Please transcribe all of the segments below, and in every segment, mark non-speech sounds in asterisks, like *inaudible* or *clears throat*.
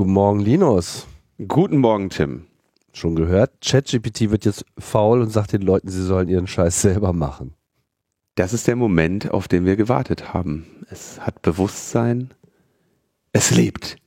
Guten Morgen, Linus. Guten Morgen, Tim. Schon gehört? ChatGPT wird jetzt faul und sagt den Leuten, sie sollen ihren Scheiß selber machen. Das ist der Moment, auf den wir gewartet haben. Es hat Bewusstsein. Es lebt.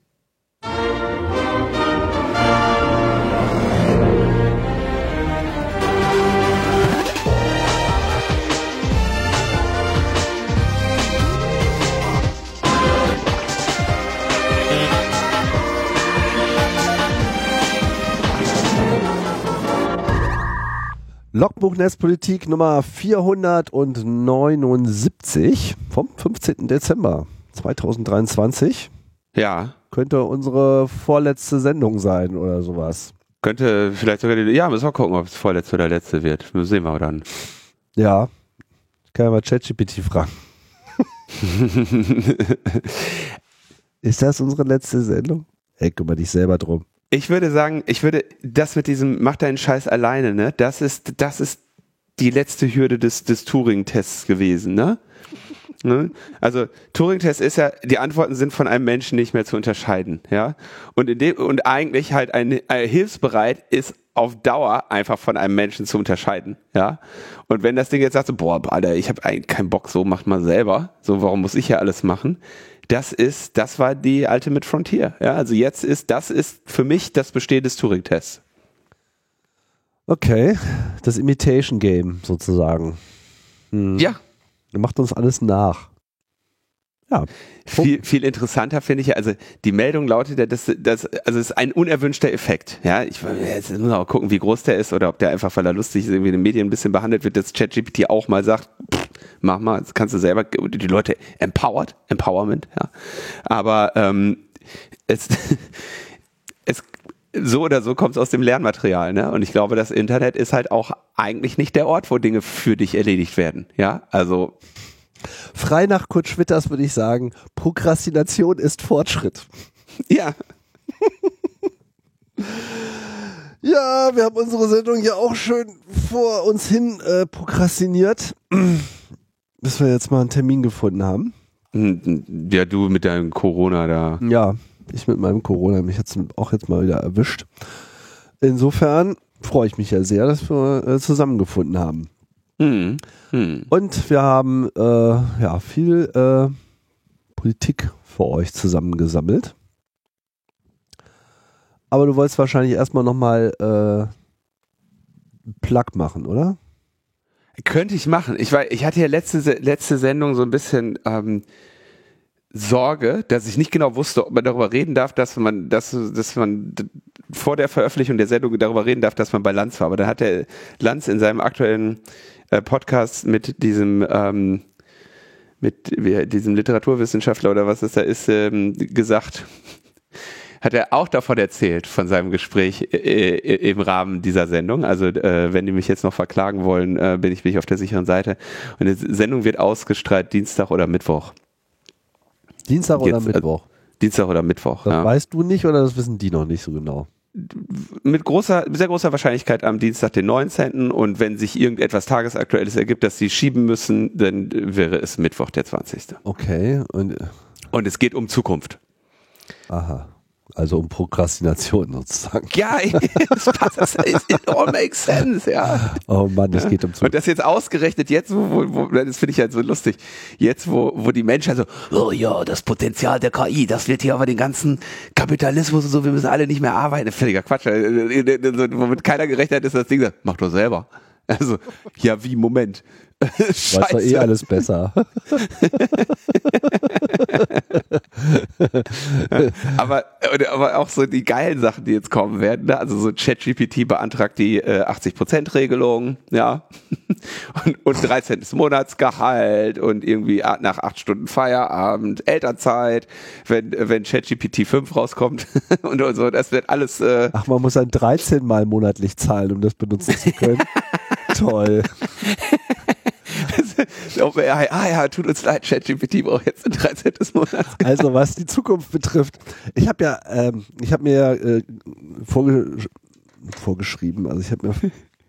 Logbuch Netzpolitik Nummer 479 vom 15. Dezember 2023. Ja. Könnte unsere vorletzte Sendung sein oder sowas. Könnte vielleicht sogar die, ja, müssen wir gucken, ob es vorletzte oder letzte wird. Das sehen wir dann. Ja. Ich kann ja mal ChatGPT fragen. *laughs* Ist das unsere letzte Sendung? Ey, kümmere dich selber drum. Ich würde sagen, ich würde das mit diesem mach deinen Scheiß alleine, ne? Das ist das ist die letzte Hürde des des Turing-Tests gewesen, ne? ne? Also Turing-Test ist ja, die Antworten sind von einem Menschen nicht mehr zu unterscheiden, ja. Und in dem und eigentlich halt ein, ein hilfsbereit ist auf Dauer einfach von einem Menschen zu unterscheiden, ja. Und wenn das Ding jetzt sagt, so, boah, Alter, ich habe eigentlich keinen Bock, so macht mal selber, so warum muss ich ja alles machen? Das ist, das war die Ultimate Frontier. Ja, also jetzt ist, das ist für mich das Bestehen des Turing-Tests. Okay, das Imitation Game sozusagen. Hm. Ja. Macht uns alles nach. Ja. Viel, viel interessanter finde ich, also die Meldung lautet ja, dass das, also es ist ein unerwünschter Effekt. Ja, ich jetzt muss auch gucken, wie groß der ist oder ob der einfach, weil er lustig ist, irgendwie in den Medien ein bisschen behandelt wird, dass ChatGPT auch mal sagt, pff, mach mal, das kannst du selber, die Leute empowered, Empowerment, ja. Aber ähm, es, *laughs* es so oder so kommt es aus dem Lernmaterial, ne? Und ich glaube, das Internet ist halt auch eigentlich nicht der Ort, wo Dinge für dich erledigt werden. Ja, also frei nach Kurt Schwitters würde ich sagen, Prokrastination ist Fortschritt. *laughs* Ja. *laughs* ja, wir haben unsere Sendung ja auch schön vor uns hin äh, prokrastiniert, *clears throat* bis wir jetzt mal einen Termin gefunden haben. Ja, du mit deinem Corona da. Ja, ich mit meinem Corona, mich hat es auch jetzt mal wieder erwischt. Insofern freue ich mich ja sehr, dass wir äh, zusammengefunden haben. Hm. Hm. Und wir haben äh, ja viel äh, Politik für euch zusammengesammelt. Aber du wolltest wahrscheinlich erstmal nochmal äh, Plug machen, oder? Könnte ich machen. Ich, war, ich hatte ja letzte, letzte Sendung so ein bisschen ähm, Sorge, dass ich nicht genau wusste, ob man darüber reden darf, dass man, dass, dass man vor der Veröffentlichung der Sendung darüber reden darf, dass man bei Lanz war. Aber dann hat der Lanz in seinem aktuellen äh, Podcast mit diesem ähm, mit wie, diesem Literaturwissenschaftler oder was es da ist ähm, gesagt, hat er auch davon erzählt, von seinem Gespräch äh, äh, im Rahmen dieser Sendung. Also äh, wenn die mich jetzt noch verklagen wollen, äh, bin, ich, bin ich auf der sicheren Seite. Und die Sendung wird ausgestrahlt Dienstag oder Mittwoch. Dienstag oder jetzt, Mittwoch? Dienstag oder Mittwoch. Das ja. weißt du nicht oder das wissen die noch nicht so genau? mit großer, sehr großer Wahrscheinlichkeit am Dienstag, den 19. Und wenn sich irgendetwas Tagesaktuelles ergibt, dass sie schieben müssen, dann wäre es Mittwoch, der 20. Okay. Und, und es geht um Zukunft. Aha. Also um Prokrastination *laughs* sozusagen. Ja, *laughs* es passt, it all makes sense, ja. Oh Mann, es geht um Zukunft. Und das jetzt ausgerechnet jetzt, wo, wo, wo das finde ich halt so lustig, jetzt wo, wo die Menschen so, oh ja, das Potenzial der KI, das wird hier aber den ganzen Kapitalismus und so, wir müssen alle nicht mehr arbeiten. Völliger Quatsch. Womit keiner gerechnet hat, ist das Ding, sagt, mach doch selber. Also, ja, wie, Moment. *laughs* Scheiße. Weiß doch eh alles besser. *laughs* aber, aber auch so die geilen Sachen, die jetzt kommen werden. Ne? Also so ChatGPT beantragt die äh, 80%-Regelung, ja. *laughs* und, und 13. Monatsgehalt und irgendwie nach acht Stunden Feierabend, Elternzeit, wenn, wenn ChatGPT 5 rauskommt und, und so. Das wird alles. Äh Ach, man muss ein 13 Mal monatlich zahlen, um das benutzen zu können. Toll. *laughs* OpenAI, ah ja, tut uns leid, ChatGPT braucht jetzt ein 13. Monat. Also was die Zukunft betrifft, ich habe ja, ähm, ich habe mir äh, vorge vorgeschrieben, also ich habe mir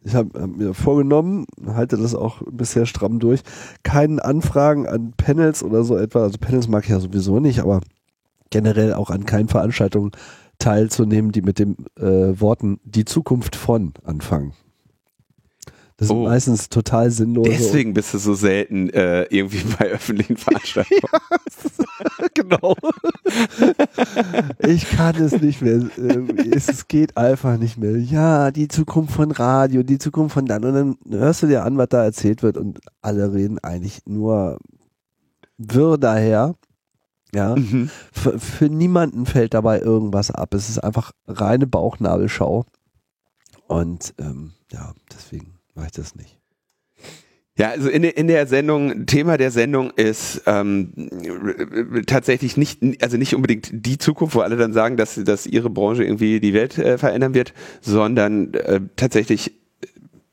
ich habe hab mir vorgenommen, halte das auch bisher stramm durch, keinen Anfragen an Panels oder so etwa, also Panels mag ich ja sowieso nicht, aber generell auch an keinen Veranstaltungen teilzunehmen, die mit den äh, Worten die Zukunft von anfangen. Das sind Oh. meistens total sinnlose. Deswegen bist du so selten äh, irgendwie *laughs* bei öffentlichen Veranstaltungen. *laughs* *laughs* genau. ich kann es nicht mehr. äh, Es, es geht einfach nicht mehr. Ja, die Zukunft von Radio, die Zukunft von dann. Und dann hörst du dir an, was da erzählt wird und alle reden eigentlich nur wirr daher. Ja, Mhm. für, für niemanden fällt dabei irgendwas ab. Es ist einfach reine Bauchnabelschau. Und ähm, ja, deswegen ich das nicht. Ja, also in der, in der Sendung, Thema der Sendung ist ähm, tatsächlich nicht, also nicht unbedingt die Zukunft, wo alle dann sagen, dass, dass ihre Branche irgendwie die Welt äh, verändern wird, sondern äh, tatsächlich,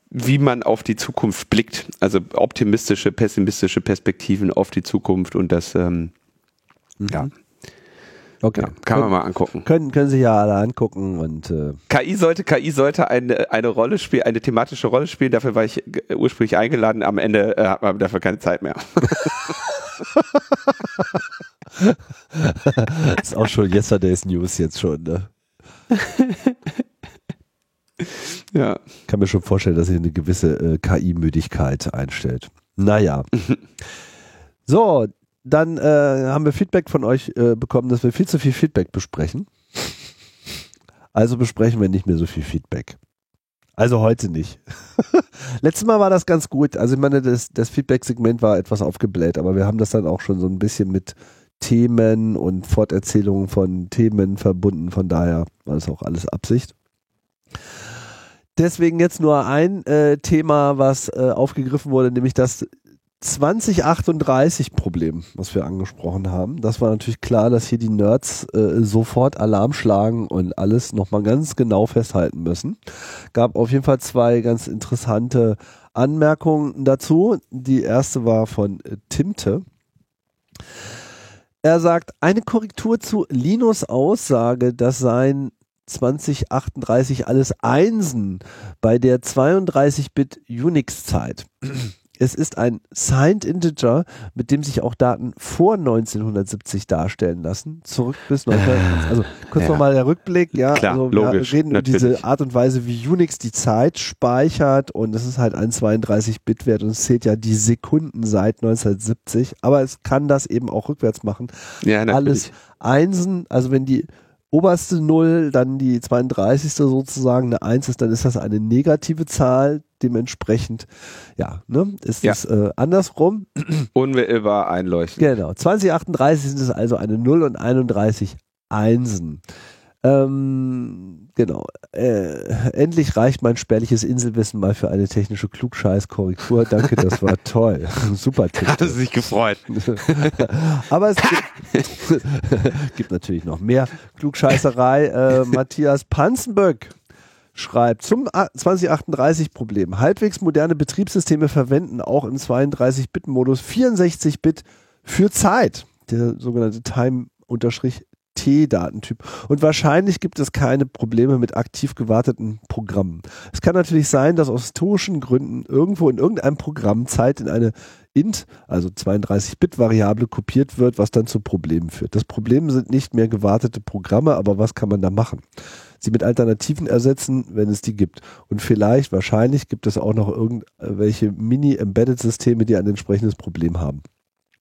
wie man auf die Zukunft blickt. Also optimistische, pessimistische Perspektiven auf die Zukunft und das ähm, ja, Okay. ja, kann man mal angucken. Können, können sich ja alle angucken und äh, KI sollte, KI sollte eine, eine Rolle spielen, eine thematische Rolle spielen. Dafür war ich äh, ursprünglich eingeladen. Am Ende äh, hat man dafür keine Zeit mehr. *laughs* ist auch schon Yesterday's News jetzt schon, ne? *laughs* ja. kann mir schon vorstellen, dass sich eine gewisse äh, KI-Müdigkeit einstellt. Naja. *laughs* so, dann äh, haben wir Feedback von euch äh, bekommen, dass wir viel zu viel Feedback besprechen. Also besprechen wir nicht mehr so viel Feedback. Also heute nicht. *laughs* Letztes Mal war das ganz gut. Also ich meine, das, das Feedback-Segment war etwas aufgebläht, aber wir haben das dann auch schon so ein bisschen mit Themen und Forterzählungen von Themen verbunden. Von daher war das auch alles Absicht. Deswegen jetzt nur ein äh, Thema, was äh, aufgegriffen wurde, nämlich das 2038-Problem, was wir angesprochen haben. Das war natürlich klar, dass hier die Nerds äh, sofort Alarm schlagen und alles nochmal ganz genau festhalten müssen. Gab auf jeden Fall zwei ganz interessante Anmerkungen dazu. Die erste war von äh, Timte. Er sagt, eine Korrektur zu Linus Aussage, dass sein 2038 alles Einsen bei der 32-Bit Unix-Zeit. Es ist ein Signed Integer, mit dem sich auch Daten vor 1970 darstellen lassen. Zurück bis 19... *laughs* Also kurz Ja. nochmal der Rückblick. Ja, Klar, also logisch, wir reden über diese natürlich. Art und Weise, wie Unix die Zeit speichert und es ist halt ein 32-Bit-Wert und es zählt ja die Sekunden seit 1970. Aber es kann das eben auch rückwärts machen Ja, natürlich. alles Einsen, also wenn die oberste Null, dann die 32. sozusagen eine Eins ist, dann ist das eine negative Zahl. Dementsprechend, ja, ne, ist Ja. es äh, andersrum. *clears throat* Unmittelbar einleuchten. Genau. 2038 sind es also eine 0 und 31 Einsen. Ähm, genau. Äh, endlich reicht mein spärliches Inselwissen mal für eine technische Klugscheißkorrektur. Danke, das war *laughs* toll. Super Tipp. Hat es sich gefreut. *laughs* Aber es gibt, *laughs* gibt natürlich noch mehr Klugscheißerei. Äh, Matthias Panzenböck schreibt zum A- 2038 Problem. Halbwegs moderne Betriebssysteme verwenden auch im 32-Bit-Modus 64-Bit für Zeit. Der sogenannte Time-T-Datentyp. Und wahrscheinlich gibt es keine Probleme mit aktiv gewarteten Programmen. Es kann natürlich sein, dass aus historischen Gründen irgendwo in irgendeinem Programm Zeit in eine int, also 32-Bit-Variable kopiert wird, was dann zu Problemen führt. Das Problem sind nicht mehr gewartete Programme, aber was kann man da machen? Sie mit Alternativen ersetzen, wenn es die gibt. Und vielleicht, wahrscheinlich gibt es auch noch irgendwelche Mini-Embedded-Systeme, die ein entsprechendes Problem haben.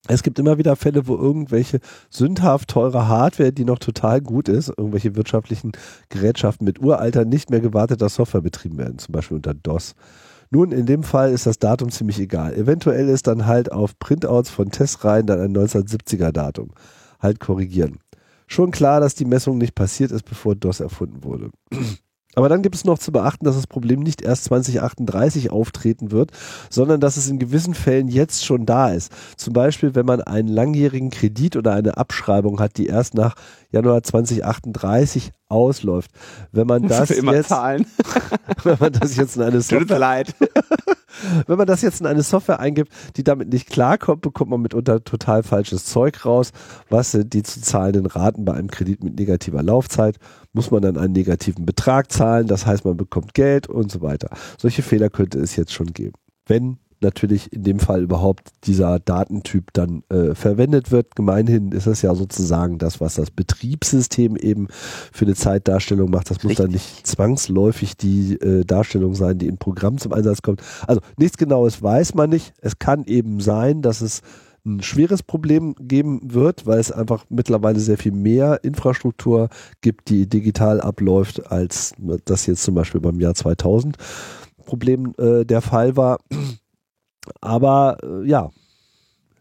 Es gibt immer wieder Fälle, wo irgendwelche sündhaft teure Hardware, die noch total gut ist, irgendwelche wirtschaftlichen Gerätschaften mit uralter, nicht mehr gewarteter Software betrieben werden, zum Beispiel unter DOS. Nun, in dem Fall ist das Datum ziemlich egal. Eventuell ist dann halt auf Printouts von Testreihen dann ein 1970er Datum. Halt korrigieren. Schon klar, dass die Messung nicht passiert ist, bevor DOS erfunden wurde. Aber dann gibt es noch zu beachten, dass das Problem nicht erst 2038 auftreten wird, sondern dass es in gewissen Fällen jetzt schon da ist. Zum Beispiel, wenn man einen langjährigen Kredit oder eine Abschreibung hat, die erst nach Januar 2038 ausläuft. Wenn man das jetzt, zahlen. *laughs* wenn man das jetzt in eine Tut Software mir leid. *laughs* wenn man das jetzt in eine Software eingibt, die damit nicht klarkommt, bekommt man mitunter total falsches Zeug raus. Was sind die zu zahlenden Raten bei einem Kredit mit negativer Laufzeit? Muss man dann einen negativen Betrag zahlen? Das heißt, man bekommt Geld und so weiter. Solche Fehler könnte es jetzt schon geben. Wenn natürlich in dem Fall überhaupt dieser Datentyp dann äh, verwendet wird. Gemeinhin ist es ja sozusagen das, was das Betriebssystem eben für eine Zeitdarstellung macht. Das muss Richtig. dann nicht zwangsläufig die äh, Darstellung sein, die im Programm zum Einsatz kommt. Also nichts Genaues weiß man nicht. Es kann eben sein, dass es ein schweres Problem geben wird, weil es einfach mittlerweile sehr viel mehr Infrastruktur gibt, die digital abläuft, als das jetzt zum Beispiel beim Jahr 2000 Problem äh, der Fall war. Aber äh, ja,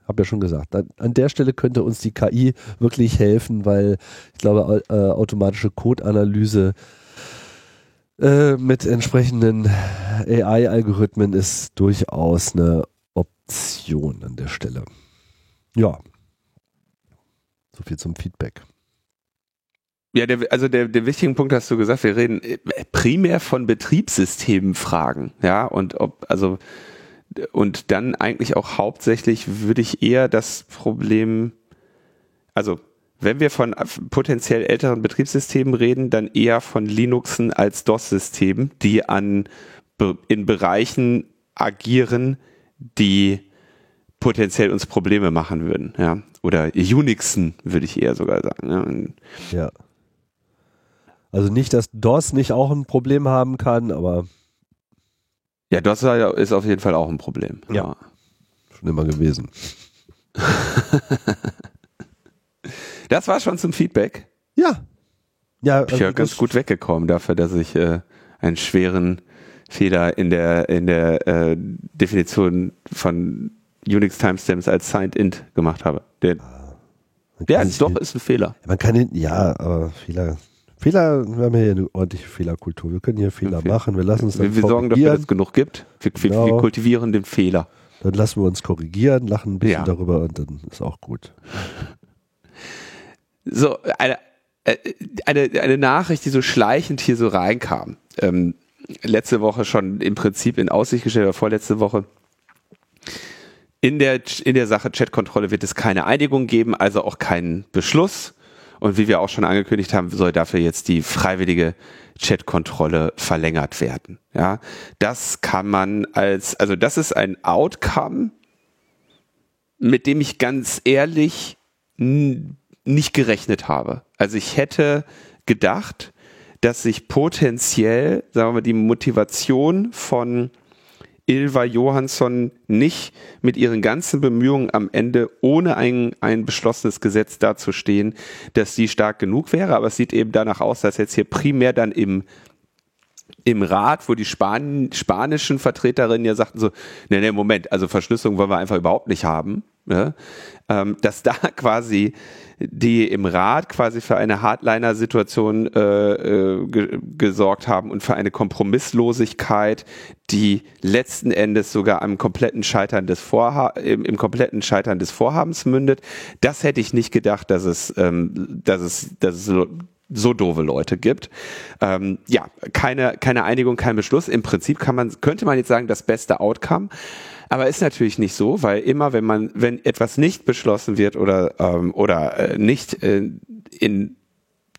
habe ja schon gesagt, an, an der Stelle könnte uns die KI wirklich helfen, weil ich glaube, au- äh, automatische Codeanalyse äh, mit entsprechenden AI-Algorithmen ist durchaus eine Option an der Stelle. Ja. So viel zum Feedback. Ja, der, also der, der wichtige Punkt hast du gesagt, wir reden äh, primär von Betriebssystemfragen, ja, und ob, also, und dann eigentlich auch hauptsächlich würde ich eher das Problem, also, wenn wir von potenziell älteren Betriebssystemen reden, dann eher von Linuxen als DOS-Systemen, die an, in Bereichen agieren, die potenziell uns Probleme machen würden, ja, oder Unixen, würde ich eher sogar sagen, ja. Ja. Also nicht, dass DOS nicht auch ein Problem haben kann, aber Ja, das ist auf jeden Fall auch ein Problem. Ja. schon immer gewesen. *laughs* Das war schon zum Feedback. Ja. Ja, ja also ganz das- gut weggekommen dafür, dass ich äh, einen schweren Fehler in der in der äh, Definition von Unix Timestamps als Signed Int gemacht habe. Der, der ist sich- doch ist ein Fehler. Man kann hin, ja, aber Fehler, Fehler, wir haben hier eine ordentliche Fehlerkultur. Wir können hier Fehler machen, wir lassen uns dann Wir, wir sorgen dafür, dass es genug gibt. Wir, wir, wir Genau. kultivieren den Fehler. dann lassen wir uns korrigieren, lachen ein bisschen Ja. darüber und dann ist auch gut. So, eine, äh, eine, eine Nachricht, die so schleichend hier so reinkam. Ähm, letzte Woche schon im Prinzip in Aussicht gestellt, oder vorletzte Woche. In der, in der Sache Chatkontrolle wird es keine Einigung geben, also auch keinen Beschluss. Und wie wir auch schon angekündigt haben, soll dafür jetzt die freiwillige Chatkontrolle verlängert werden. Ja, das kann man als, also das ist ein Outcome, mit dem ich ganz ehrlich nicht gerechnet habe. Also ich hätte gedacht, dass sich potenziell, sagen wir mal, die Motivation von Ilva Johansson nicht mit ihren ganzen Bemühungen am Ende ohne ein, ein beschlossenes Gesetz dazustehen, dass die stark genug wäre. Aber es sieht eben danach aus, dass jetzt hier primär dann im im Rat, wo die Span spanischen Vertreterinnen ja sagten so, nee, nee, Moment, also Verschlüsselung wollen wir einfach überhaupt nicht haben, ne? ähm, dass da *laughs* quasi die im Rat quasi für eine Hardliner-Situation äh, äh, ge gesorgt haben und für eine Kompromisslosigkeit, die letzten Endes sogar am kompletten Scheitern des Vorha im, im kompletten Scheitern des Vorhabens mündet. Das hätte ich nicht gedacht, dass es, ähm, dass es, dass es so, so doofe Leute gibt. Ähm, ja, keine, keine Einigung, kein Beschluss. Im Prinzip kann man, könnte man jetzt sagen, das beste Outcome. Aber ist natürlich nicht so, weil immer, wenn man, wenn etwas nicht beschlossen wird oder, ähm, oder äh, nicht äh, in,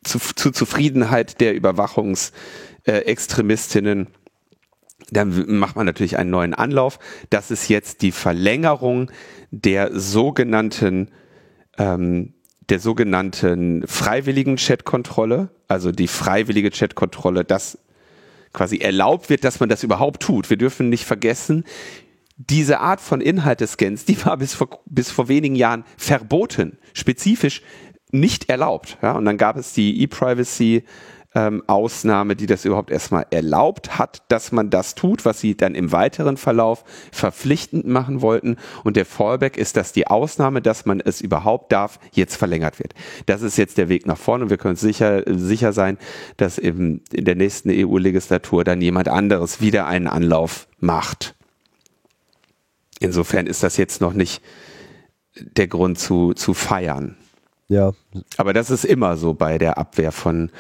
zu, zu Zufriedenheit der Überwachungsextremistinnen Extremistinnen dann macht man natürlich einen neuen Anlauf. Das ist jetzt die Verlängerung der sogenannten ähm, der sogenannten freiwilligen Chatkontrolle, also die freiwillige Chatkontrolle, dass quasi erlaubt wird, dass man das überhaupt tut. Wir dürfen nicht vergessen, diese Art von Inhaltescans, die war bis vor, bis vor wenigen Jahren verboten, spezifisch nicht erlaubt. Ja? Und dann gab es die E-Privacy ähm, Ausnahme, die das überhaupt erstmal erlaubt hat, dass man das tut, was sie dann im weiteren Verlauf verpflichtend machen wollten. Und der Fallback ist, dass die Ausnahme, dass man es überhaupt darf, jetzt verlängert wird. Das ist jetzt der Weg nach vorne und wir können sicher, sicher sein, dass im, in der nächsten EU-Legislatur dann jemand anderes wieder einen Anlauf macht. Insofern ist das jetzt noch nicht der Grund zu, zu feiern. Ja, Aber das ist immer so bei der Abwehr von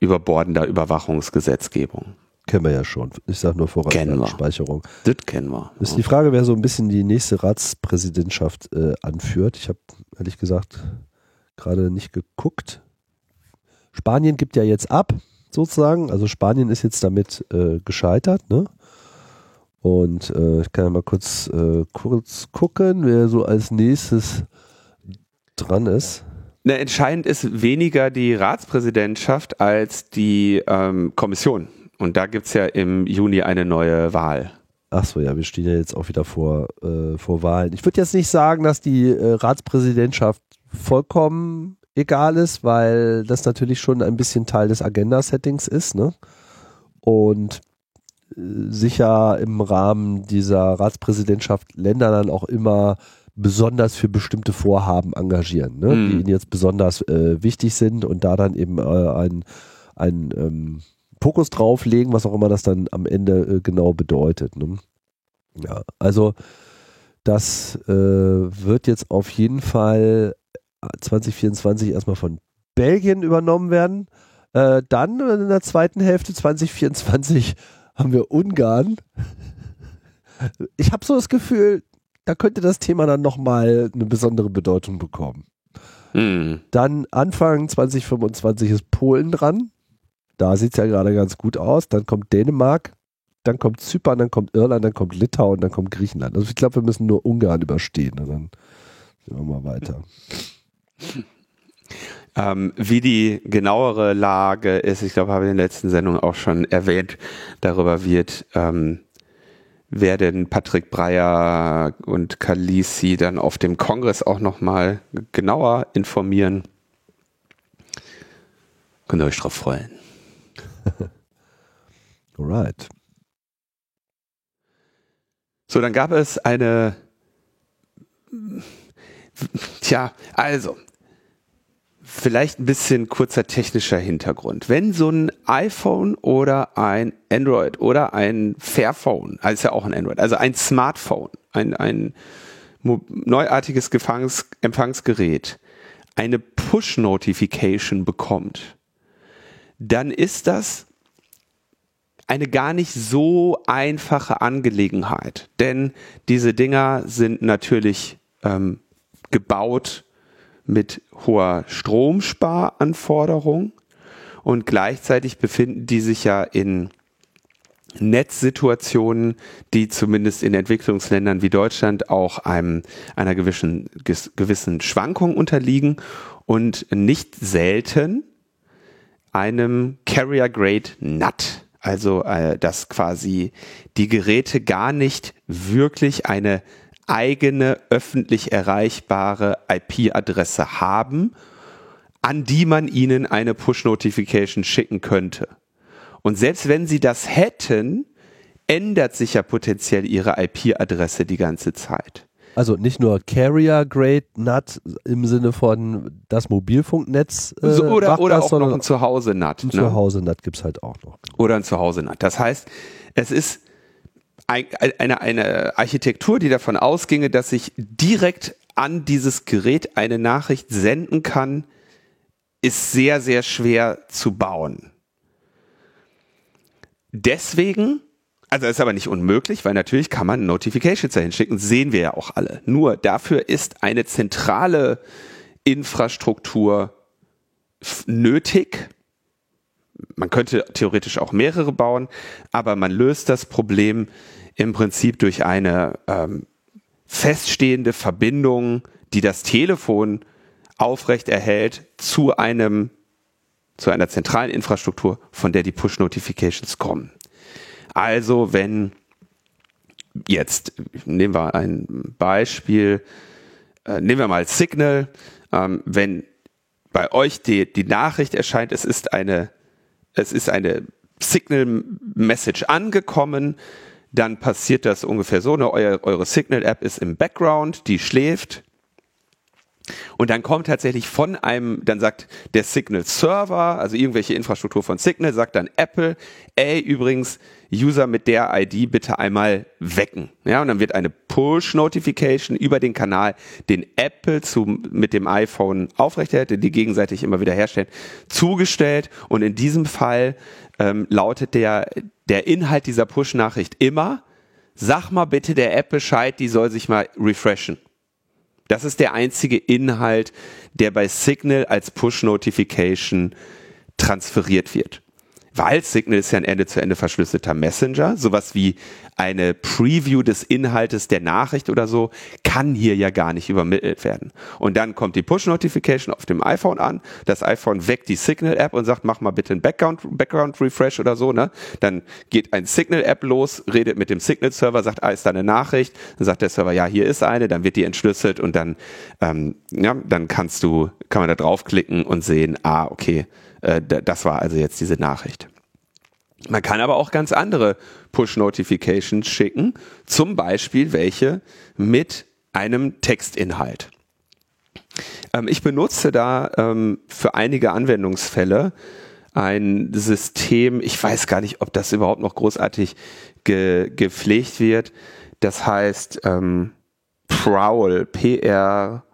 überbordender Überwachungsgesetzgebung. kennen wir ja schon. Ich sage nur. Vorratsdatenspeicherung. Das kennen wir. Ist die Frage, wer so ein bisschen die nächste Ratspräsidentschaft äh, anführt. Ich habe ehrlich gesagt gerade nicht geguckt. Spanien gibt ja jetzt ab, sozusagen. Also Spanien ist jetzt damit äh, gescheitert, ne? Und äh, ich kann ja mal kurz, äh, kurz gucken, wer so als nächstes dran ist. Na, entscheidend ist weniger die Ratspräsidentschaft als die ähm, Kommission. Und da gibt es ja im Juni eine neue Wahl. Ach so, ja, wir stehen ja jetzt auch wieder vor, äh, vor Wahlen. Ich würde jetzt nicht sagen, dass die äh, Ratspräsidentschaft vollkommen egal ist, weil das natürlich schon ein bisschen Teil des Agenda-Settings ist, ne? Und sicher im Rahmen dieser Ratspräsidentschaft Länder dann auch immer besonders für bestimmte Vorhaben engagieren, ne? Mhm. die ihnen jetzt besonders äh, wichtig sind und da dann eben äh, ein, ein ähm, Fokus drauflegen, was auch immer das dann am Ende äh, genau bedeutet. Ne? Ja, also das äh, wird jetzt auf jeden Fall 2024 erstmal von Belgien übernommen werden. Äh, dann in der zweiten Hälfte 2024 haben wir Ungarn. Ich habe so das Gefühl, da könnte das Thema dann nochmal eine besondere Bedeutung bekommen. Hm. Dann Anfang 2025 ist Polen dran. Da sieht es ja gerade ganz gut aus. Dann kommt Dänemark, dann kommt Zypern, dann kommt Irland, dann kommt Litauen, dann kommt Griechenland. Also ich glaube, wir müssen nur Ungarn überstehen und dann sind wir mal weiter. *laughs* Ähm, wie die genauere Lage ist, ich glaube, habe ich in den letzten Sendungen auch schon erwähnt, darüber wird, ähm, werden Patrick Breyer und Kalisi dann auf dem Kongress auch nochmal genauer informieren. Könnt ihr euch drauf freuen. *laughs* Alright. So, dann gab es eine, tja, also, vielleicht ein bisschen kurzer technischer Hintergrund. Wenn so ein iPhone oder ein Android oder ein Fairphone, also ist ja auch ein Android, also ein Smartphone, ein, ein neuartiges Gefangs Empfangsgerät, eine Push-Notification bekommt, dann ist das eine gar nicht so einfache Angelegenheit. Denn diese Dinger sind natürlich ähm, gebaut mit hoher Stromsparanforderung und gleichzeitig befinden die sich ja in Netzsituationen, die zumindest in Entwicklungsländern wie Deutschland auch einem, einer gewissen, gewissen Schwankung unterliegen und nicht selten einem Carrier Grade NAT. Also, äh, dass quasi die Geräte gar nicht wirklich eine eigene öffentlich erreichbare IP-Adresse haben, an die man ihnen eine Push-Notification schicken könnte. Und selbst wenn sie das hätten, ändert sich ja potenziell ihre IP-Adresse die ganze Zeit. Also nicht nur Carrier Grade NAT im Sinne von das Mobilfunknetz äh, So, oder oder das, auch noch ein Zuhause-NAT. ein Ne? Zuhause NAT gibt es halt auch noch. oder ein Zuhause-NAT. Das heißt, es ist eine, eine Architektur, die davon ausginge, dass ich direkt an dieses Gerät eine Nachricht senden kann, ist sehr, sehr schwer zu bauen. Deswegen, also ist aber nicht unmöglich, weil natürlich kann man Notifications dahin schicken, sehen wir ja auch alle. Nur dafür ist eine zentrale Infrastruktur nötig, man könnte theoretisch auch mehrere bauen, aber man löst das Problem im Prinzip durch eine ähm, feststehende Verbindung, die das Telefon aufrecht erhält zu einem zu einer zentralen Infrastruktur, von der die Push-Notifications kommen. Also wenn jetzt nehmen wir ein Beispiel, äh, nehmen wir mal Signal, ähm, wenn bei euch die, die Nachricht erscheint, es ist eine es ist eine Signal-Message angekommen, dann passiert das ungefähr so, ne, eure, eure Signal-App ist im Background, die schläft. Und dann kommt tatsächlich von einem, dann sagt der Signal-Server, also irgendwelche Infrastruktur von Signal, sagt dann Apple, ey, übrigens, User mit der ID bitte einmal wecken. Ja, und dann wird eine Push-Notification über den Kanal, den Apple zu, mit dem iPhone aufrechterhält, die gegenseitig immer wieder herstellen, zugestellt. Und in diesem Fall ähm, lautet der, der Inhalt dieser Push-Nachricht immer, sag mal bitte der App Bescheid, die soll sich mal refreshen. Das ist der einzige Inhalt, der bei Signal als Push-Notification transferiert wird. Weil Signal ist ja ein Ende-zu-Ende verschlüsselter Messenger, sowas wie eine Preview des Inhaltes der Nachricht oder so, kann hier ja gar nicht übermittelt werden. Und dann kommt die Push-Notification auf dem iPhone an, das iPhone weckt die Signal-App und sagt, mach mal bitte einen Background-Refresh Background oder so, ne? Dann geht ein Signal-App los, redet mit dem Signal-Server, sagt, ah, ist da eine Nachricht? Dann sagt der Server, ja, hier ist eine, dann wird die entschlüsselt und dann, ähm, ja, dann kannst du, kann man da draufklicken und sehen, ah, okay, äh, das war also jetzt diese Nachricht. Man kann aber auch ganz andere Push-Notifications schicken, zum Beispiel welche mit einem Textinhalt. Ähm, ich benutze da ähm, für einige Anwendungsfälle ein System, ich weiß gar nicht, ob das überhaupt noch großartig ge gepflegt wird. Das heißt ähm, Prowl, P-R-O-W-L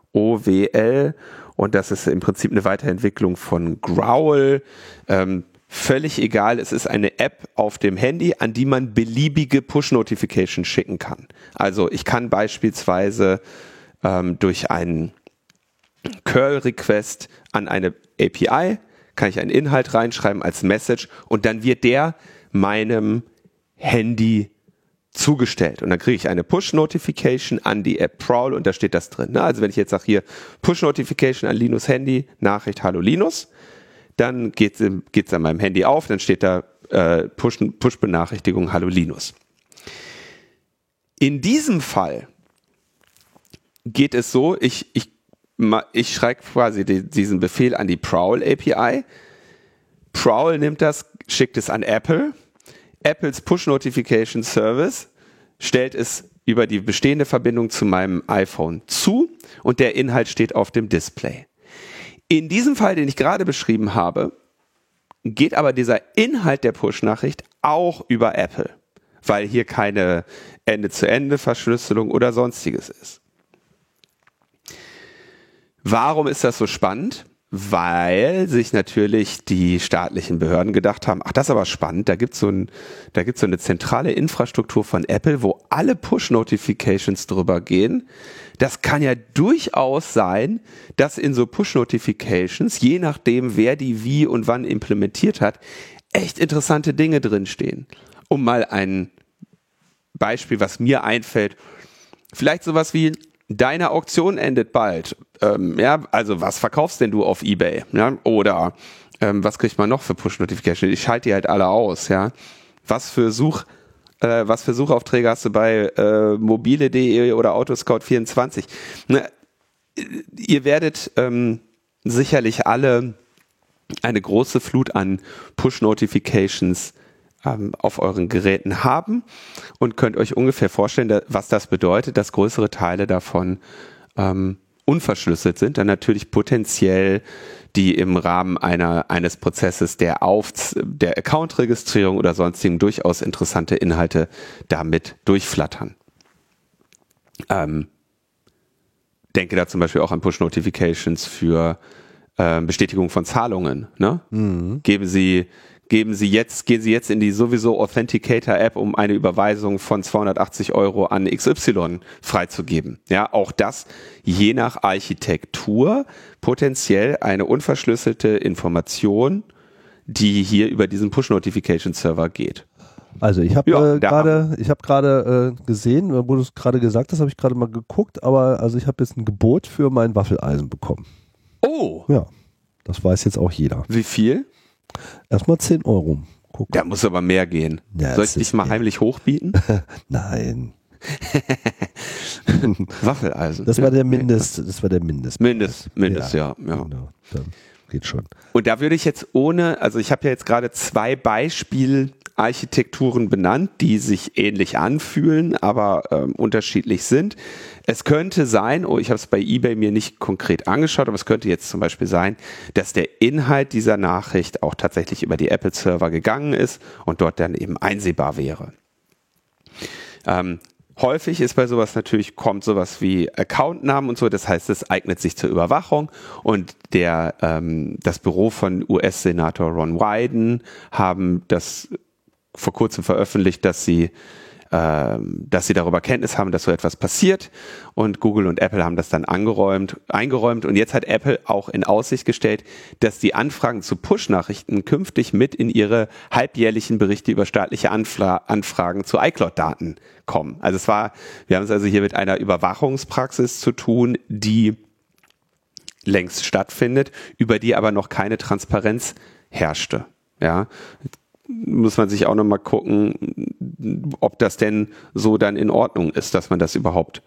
und das ist im Prinzip eine Weiterentwicklung von Growl. Ähm, völlig egal, es ist eine App auf dem Handy, an die man beliebige Push-Notifications schicken kann. Also ich kann beispielsweise ähm, durch einen Curl-Request an eine API, kann ich einen Inhalt reinschreiben als Message und dann wird der meinem Handy zugestellt. Und dann kriege ich eine Push-Notification an die App Prowl und da steht das drin. Ne? Also wenn ich jetzt sage hier Push-Notification an Linus Handy, Nachricht Hallo Linus, dann geht es an meinem Handy auf, dann steht da äh, Push-Benachrichtigung Push Hallo Linus. In diesem Fall geht es so, ich, ich, ich schreibe quasi die, diesen Befehl an die Prowl API. Prowl nimmt das, schickt es an Apple Apples Push Notification Service stellt es über die bestehende Verbindung zu meinem iPhone zu und der Inhalt steht auf dem Display. In diesem Fall, den ich gerade beschrieben habe, geht aber dieser Inhalt der Push-Nachricht auch über Apple, weil hier keine Ende-zu-Ende-Verschlüsselung oder sonstiges ist. Warum ist das so spannend? Weil sich natürlich die staatlichen Behörden gedacht haben, ach, das ist aber spannend, da gibt's so ein, da gibt's so eine zentrale Infrastruktur von Apple, wo alle Push-Notifications drüber gehen. Das kann ja durchaus sein, dass in so Push-Notifications, je nachdem, wer die wie und wann implementiert hat, echt interessante Dinge drinstehen. Um mal ein Beispiel, was mir einfällt, vielleicht sowas wie, deine Auktion endet bald. Ähm, ja, also was verkaufst denn du auf eBay? Ja? Oder ähm, was kriegt man noch für Push-Notification? Ich schalte die halt alle aus, ja. Was für Such, äh, was für Suchaufträge hast du bei äh, mobile.de oder Autoscout24? Ne, ihr werdet ähm, sicherlich alle eine große Flut an Push-Notifications ähm, auf euren Geräten haben und könnt euch ungefähr vorstellen, was das bedeutet, dass größere Teile davon ähm, unverschlüsselt sind, dann natürlich potenziell die im Rahmen einer, eines Prozesses der, Auf der Account-Registrierung oder sonstigen durchaus interessante Inhalte damit durchflattern. Ähm, denke da zum Beispiel auch an Push-Notifications für äh, Bestätigung von Zahlungen. Ne? Mhm. Geben Sie geben Sie jetzt, gehen Sie jetzt in die sowieso Authenticator App, um eine Überweisung von 280 Euro an XY freizugeben. Ja, auch das je nach Architektur potenziell eine unverschlüsselte Information, die hier über diesen Push-Notification-Server geht. Also ich habe ja, äh, gerade, ich habe gerade äh, gesehen, wo du es gerade gesagt hast, habe ich gerade mal geguckt, aber also ich habe jetzt ein Gebot für mein Waffeleisen bekommen. Oh. Ja, das weiß jetzt auch jeder. Wie viel? Erstmal 10 Euro. Guck. Da muss aber mehr gehen. Ja, Soll ich dich mal heimlich hochbieten? *laughs* Nein. *laughs* Waffeleisen. Das war der Mindest, das war der Mindest. Mindest, Mindest, ja. ja, ja. Genau, dann geht schon. Und da würde ich jetzt ohne, also ich habe ja jetzt gerade zwei Beispiel Architekturen benannt, die sich ähnlich anfühlen, aber ähm, unterschiedlich sind. Es könnte sein, oh, ich habe es bei eBay mir nicht konkret angeschaut, aber es könnte jetzt zum Beispiel sein, dass der Inhalt dieser Nachricht auch tatsächlich über die Apple-Server gegangen ist und dort dann eben einsehbar wäre. Ähm, häufig ist bei sowas natürlich, kommt sowas wie Accountnamen und so, das heißt, es eignet sich zur Überwachung und der, ähm, das Büro von US-Senator Ron Wyden haben das vor kurzem veröffentlicht, dass sie ähm, dass sie darüber Kenntnis haben, dass so etwas passiert. Und Google und Apple haben das dann angeräumt, eingeräumt. Und jetzt hat Apple auch in Aussicht gestellt, dass die Anfragen zu Push-Nachrichten künftig mit in ihre halbjährlichen Berichte über staatliche Anfra Anfragen zu iCloud-Daten kommen. Also es war, wir haben es also hier mit einer Überwachungspraxis zu tun, die längst stattfindet, über die aber noch keine Transparenz herrschte. Ja, muss man sich auch nochmal gucken, ob das denn so dann in Ordnung ist, dass man das überhaupt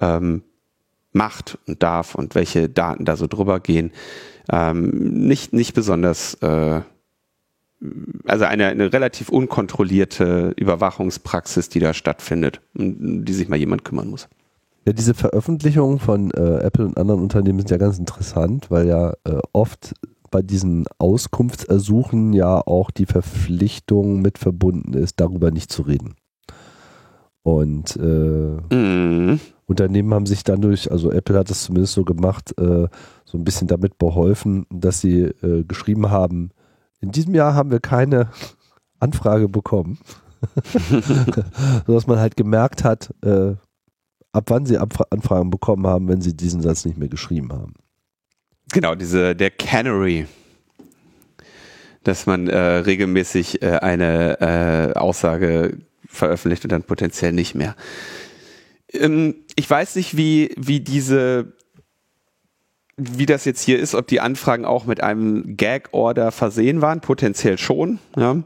ähm, macht und darf und welche Daten da so drüber gehen. Ähm, nicht, nicht besonders, äh, also eine, eine relativ unkontrollierte Überwachungspraxis, die da stattfindet und die sich mal jemand kümmern muss. Ja, diese Veröffentlichungen von äh, Apple und anderen Unternehmen sind ja ganz interessant, weil ja äh, oft bei diesen Auskunftsersuchen ja auch die Verpflichtung mit verbunden ist, darüber nicht zu reden. Und äh, mm. Unternehmen haben sich dann durch, also Apple hat es zumindest so gemacht, äh, so ein bisschen damit beholfen, dass sie äh, geschrieben haben, in diesem Jahr haben wir keine *laughs* Anfrage bekommen. *laughs* Sodass man halt gemerkt hat, äh, ab wann sie Anfragen bekommen haben, wenn sie diesen Satz nicht mehr geschrieben haben. Genau, diese, der Canary. Dass man äh, regelmäßig äh, eine äh, Aussage veröffentlicht und dann potenziell nicht mehr. Ähm, ich weiß nicht, wie, wie diese, wie das jetzt hier ist, ob die Anfragen auch mit einem Gag-Order versehen waren, potenziell schon, ja.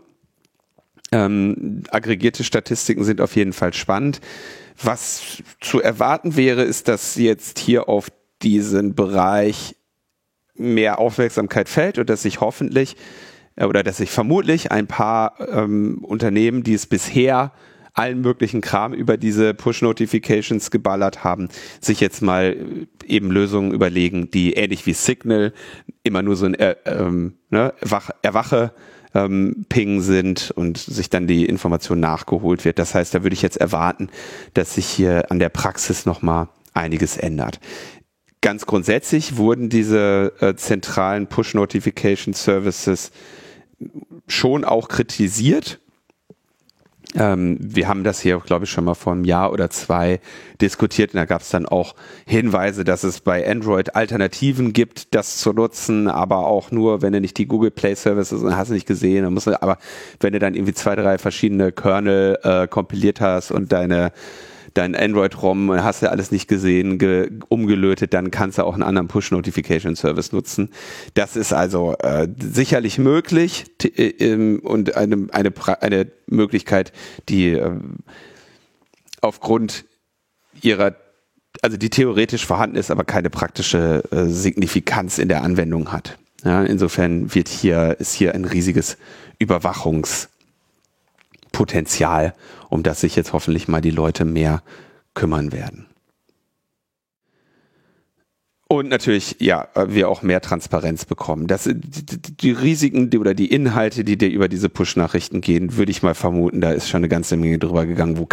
Ähm, aggregierte Statistiken sind auf jeden Fall spannend. Was zu erwarten wäre, ist, dass jetzt hier auf diesen Bereich mehr Aufmerksamkeit fällt und dass sich hoffentlich äh, oder dass sich vermutlich ein paar ähm, Unternehmen, die es bisher allen möglichen Kram über diese Push-Notifications geballert haben, sich jetzt mal äh, eben Lösungen überlegen, die ähnlich wie Signal immer nur so ein äh, ähm, ne, Erwache ähm, Ping sind und sich dann die Information nachgeholt wird. Das heißt, da würde ich jetzt erwarten, dass sich hier an der Praxis nochmal einiges ändert. Ganz grundsätzlich wurden diese äh, zentralen Push-Notification Services schon auch kritisiert. Ähm, wir haben das hier, glaube ich, schon mal vor einem Jahr oder zwei diskutiert und da gab es dann auch Hinweise, dass es bei Android Alternativen gibt, das zu nutzen, aber auch nur, wenn du nicht die Google Play Services hast du nicht gesehen, dann musst du, aber wenn du dann irgendwie zwei, drei verschiedene Kernel äh, kompiliert hast und deine dein Android-ROM, hast du alles nicht gesehen, ge umgelötet, dann kannst du auch einen anderen Push-Notification-Service nutzen. Das ist also äh, sicherlich möglich äh, ähm, und eine, eine, eine Möglichkeit, die äh, aufgrund ihrer also die theoretisch vorhanden ist, aber keine praktische äh, Signifikanz in der Anwendung hat. Ja, insofern wird hier, ist hier ein riesiges Überwachungs- Potenzial, um das sich jetzt hoffentlich mal die Leute mehr kümmern werden. Und natürlich, ja, wir auch mehr Transparenz bekommen. Das, die, Risiken die, oder die Inhalte, die dir über diese Push-Nachrichten gehen, würde ich mal vermuten, da ist schon eine ganze Menge drüber gegangen, wo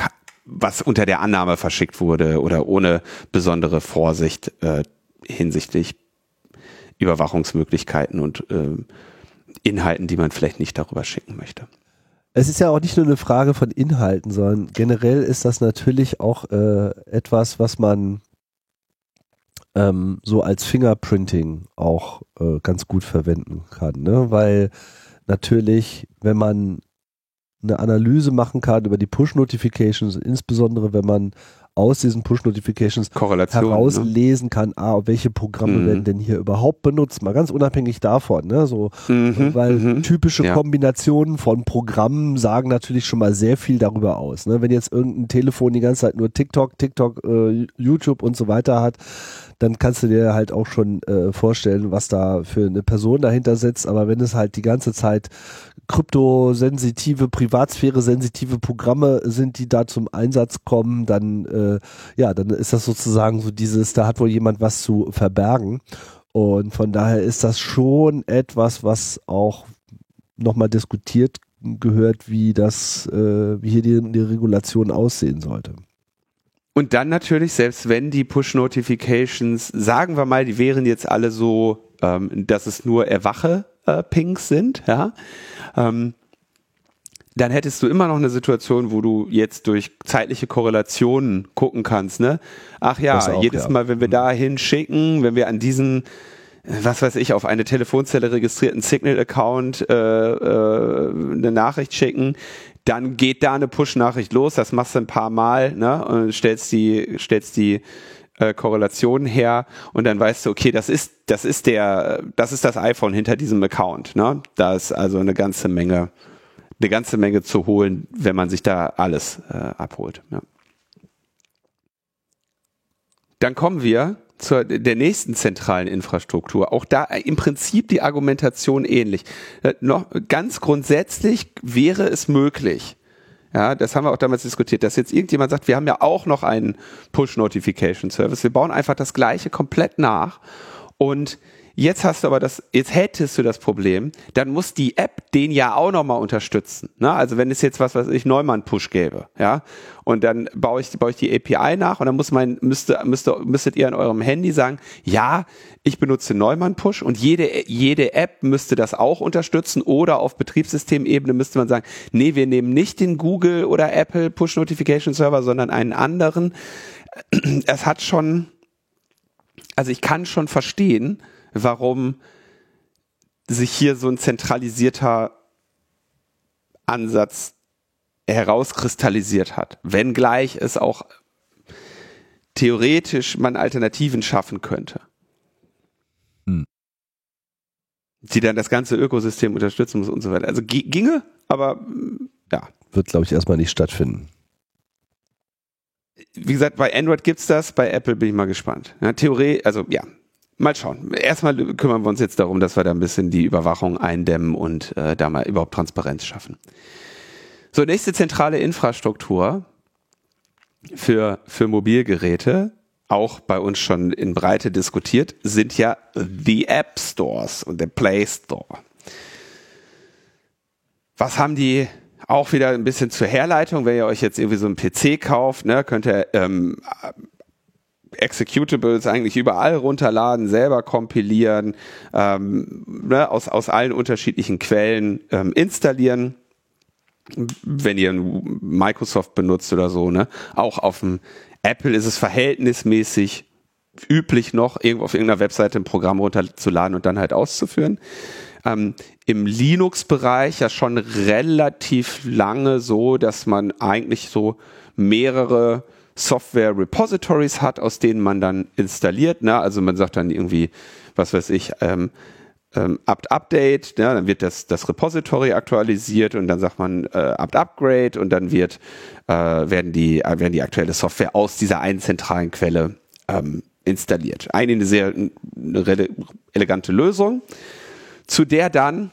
was unter der Annahme verschickt wurde oder ohne besondere Vorsicht äh, hinsichtlich Überwachungsmöglichkeiten und äh, Inhalten, die man vielleicht nicht darüber schicken möchte es ist ja auch nicht nur eine Frage von Inhalten, sondern generell ist das natürlich auch äh, etwas, was man ähm, so als Fingerprinting auch äh, ganz gut verwenden kann, ne? weil natürlich, wenn man eine Analyse machen kann über die Push-Notifications, insbesondere wenn man aus diesen Push-Notifications ne? herauslesen ne? kann, ah, welche Programme mhm. werden denn hier überhaupt benutzt, mal ganz unabhängig davon, ne, so, mhm. weil mhm. typische ja. Kombinationen von Programmen sagen natürlich schon mal sehr viel darüber aus, ne, wenn jetzt irgendein Telefon die ganze Zeit nur TikTok, TikTok, äh, YouTube und so weiter hat, dann kannst du dir halt auch schon äh, vorstellen, was da für eine Person dahinter sitzt. Aber wenn es halt die ganze Zeit kryptosensitive, privatsphäre-sensitive Programme sind, die da zum Einsatz kommen, dann äh, ja, dann ist das sozusagen so dieses, da hat wohl jemand was zu verbergen. Und von daher ist das schon etwas, was auch nochmal diskutiert gehört, wie das, äh, wie hier die, die Regulation aussehen sollte. Und dann natürlich, selbst wenn die Push-Notifications, sagen wir mal, die wären jetzt alle so, ähm, dass es nur Erwache-Pings sind, ja, ähm, dann hättest du immer noch eine Situation, wo du jetzt durch zeitliche Korrelationen gucken kannst, ne? Ach ja, auch, jedes ja. Mal, wenn wir da hinschicken, wenn wir an diesen was weiß ich, auf eine Telefonzelle registrierten Signal-Account äh, äh, eine Nachricht schicken, dann geht da eine Push-Nachricht los, das machst du ein paar Mal, ne? Und stellst die, stellst die äh, Korrelation her und dann weißt du, okay, das ist, das ist der, das ist das iPhone hinter diesem Account, ne? Da ist also eine ganze Menge eine ganze Menge zu holen, wenn man sich da alles äh, abholt. Ja. Dann kommen wir zur der nächsten zentralen Infrastruktur. Auch da im Prinzip die Argumentation ähnlich. Äh, noch ganz grundsätzlich wäre es möglich, ja, das haben wir auch damals diskutiert, dass jetzt irgendjemand sagt, wir haben ja auch noch einen Push-Notification-Service. Wir bauen einfach das Gleiche komplett nach und Jetzt hast du aber das, jetzt hättest du das Problem, dann muss die App den ja auch nochmal unterstützen. Ne? Also wenn es jetzt was, was ich Neumann-Push gäbe, ja, und dann baue ich, baue ich die API nach und dann muss mein, müsste, müsste, müsstet ihr an eurem Handy sagen, ja, ich benutze Neumann-Push und jede, jede App müsste das auch unterstützen oder auf Betriebssystemebene müsste man sagen, nee, wir nehmen nicht den Google oder Apple Push Notification Server, sondern einen anderen. Es hat schon, also ich kann schon verstehen, warum sich hier so ein zentralisierter Ansatz herauskristallisiert hat, wenngleich es auch theoretisch man Alternativen schaffen könnte, hm. die dann das ganze Ökosystem unterstützen muss und so weiter. Also ginge, aber ja. Wird, glaube ich, erstmal nicht stattfinden. Wie gesagt, bei Android gibt es das, bei Apple bin ich mal gespannt. Ja, Theorie, also ja, Mal schauen. Erstmal kümmern wir uns jetzt darum, dass wir da ein bisschen die Überwachung eindämmen und äh, da mal überhaupt Transparenz schaffen. So, nächste zentrale Infrastruktur für, für Mobilgeräte, auch bei uns schon in Breite diskutiert, sind ja die App Stores und der Play Store. Was haben die auch wieder ein bisschen zur Herleitung, wenn ihr euch jetzt irgendwie so einen PC kauft, ne, könnt ihr ähm, Executables eigentlich überall runterladen, selber kompilieren, ähm, ne, aus, aus allen unterschiedlichen Quellen ähm, installieren. Wenn ihr Microsoft benutzt oder so, ne? Auch auf dem Apple ist es verhältnismäßig üblich noch, irgendwo auf irgendeiner Webseite ein Programm runterzuladen und dann halt auszuführen. Ähm, Im Linux-Bereich ja schon relativ lange so, dass man eigentlich so mehrere Software Repositories hat, aus denen man dann installiert. Ne? Also man sagt dann irgendwie, was weiß ich, ähm, ähm, apt update, ja, dann wird das, das Repository aktualisiert und dann sagt man äh, apt upgrade und dann wird, äh, werden, die, äh, werden die aktuelle Software aus dieser einen zentralen Quelle ähm, installiert. Eine sehr eine elegante Lösung, zu der dann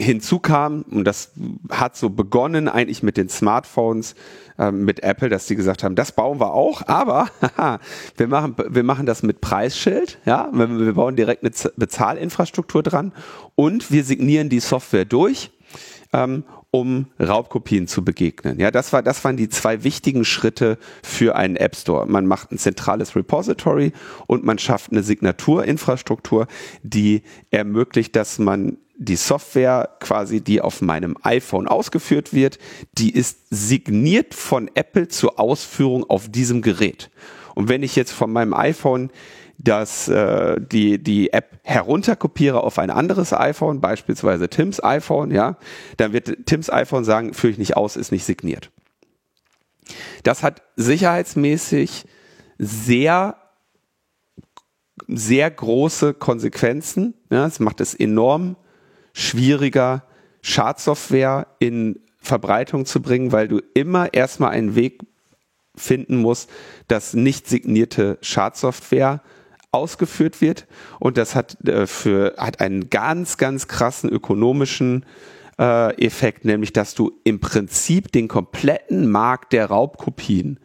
hinzukam, und das hat so begonnen eigentlich mit den Smartphones, äh, mit Apple, dass die gesagt haben, das bauen wir auch, aber wir, machen, wir machen das mit Preisschild, ja, wir, wir bauen direkt eine Bezahlinfrastruktur dran und wir signieren die Software durch. Ähm, um Raubkopien zu begegnen. Ja, das war, das waren die zwei wichtigen Schritte für einen App Store. Man macht ein zentrales Repository und man schafft eine Signaturinfrastruktur, die ermöglicht, dass man die Software quasi, die auf meinem iPhone ausgeführt wird, die ist signiert von Apple zur Ausführung auf diesem Gerät. Und wenn ich jetzt von meinem iPhone das, äh, die, die App herunterkopiere auf ein anderes iPhone, beispielsweise Tims iPhone, ja, dann wird Tims iPhone sagen, führe ich nicht aus, ist nicht signiert. Das hat sicherheitsmäßig sehr sehr große Konsequenzen. Ja, es macht es enorm schwieriger, Schadsoftware in Verbreitung zu bringen, weil du immer erstmal einen Weg finden musst, dass nicht signierte Schadsoftware ausgeführt wird. Und das hat äh, für hat einen ganz, ganz krassen ökonomischen äh, Effekt, nämlich dass du im Prinzip den kompletten Markt der Raubkopien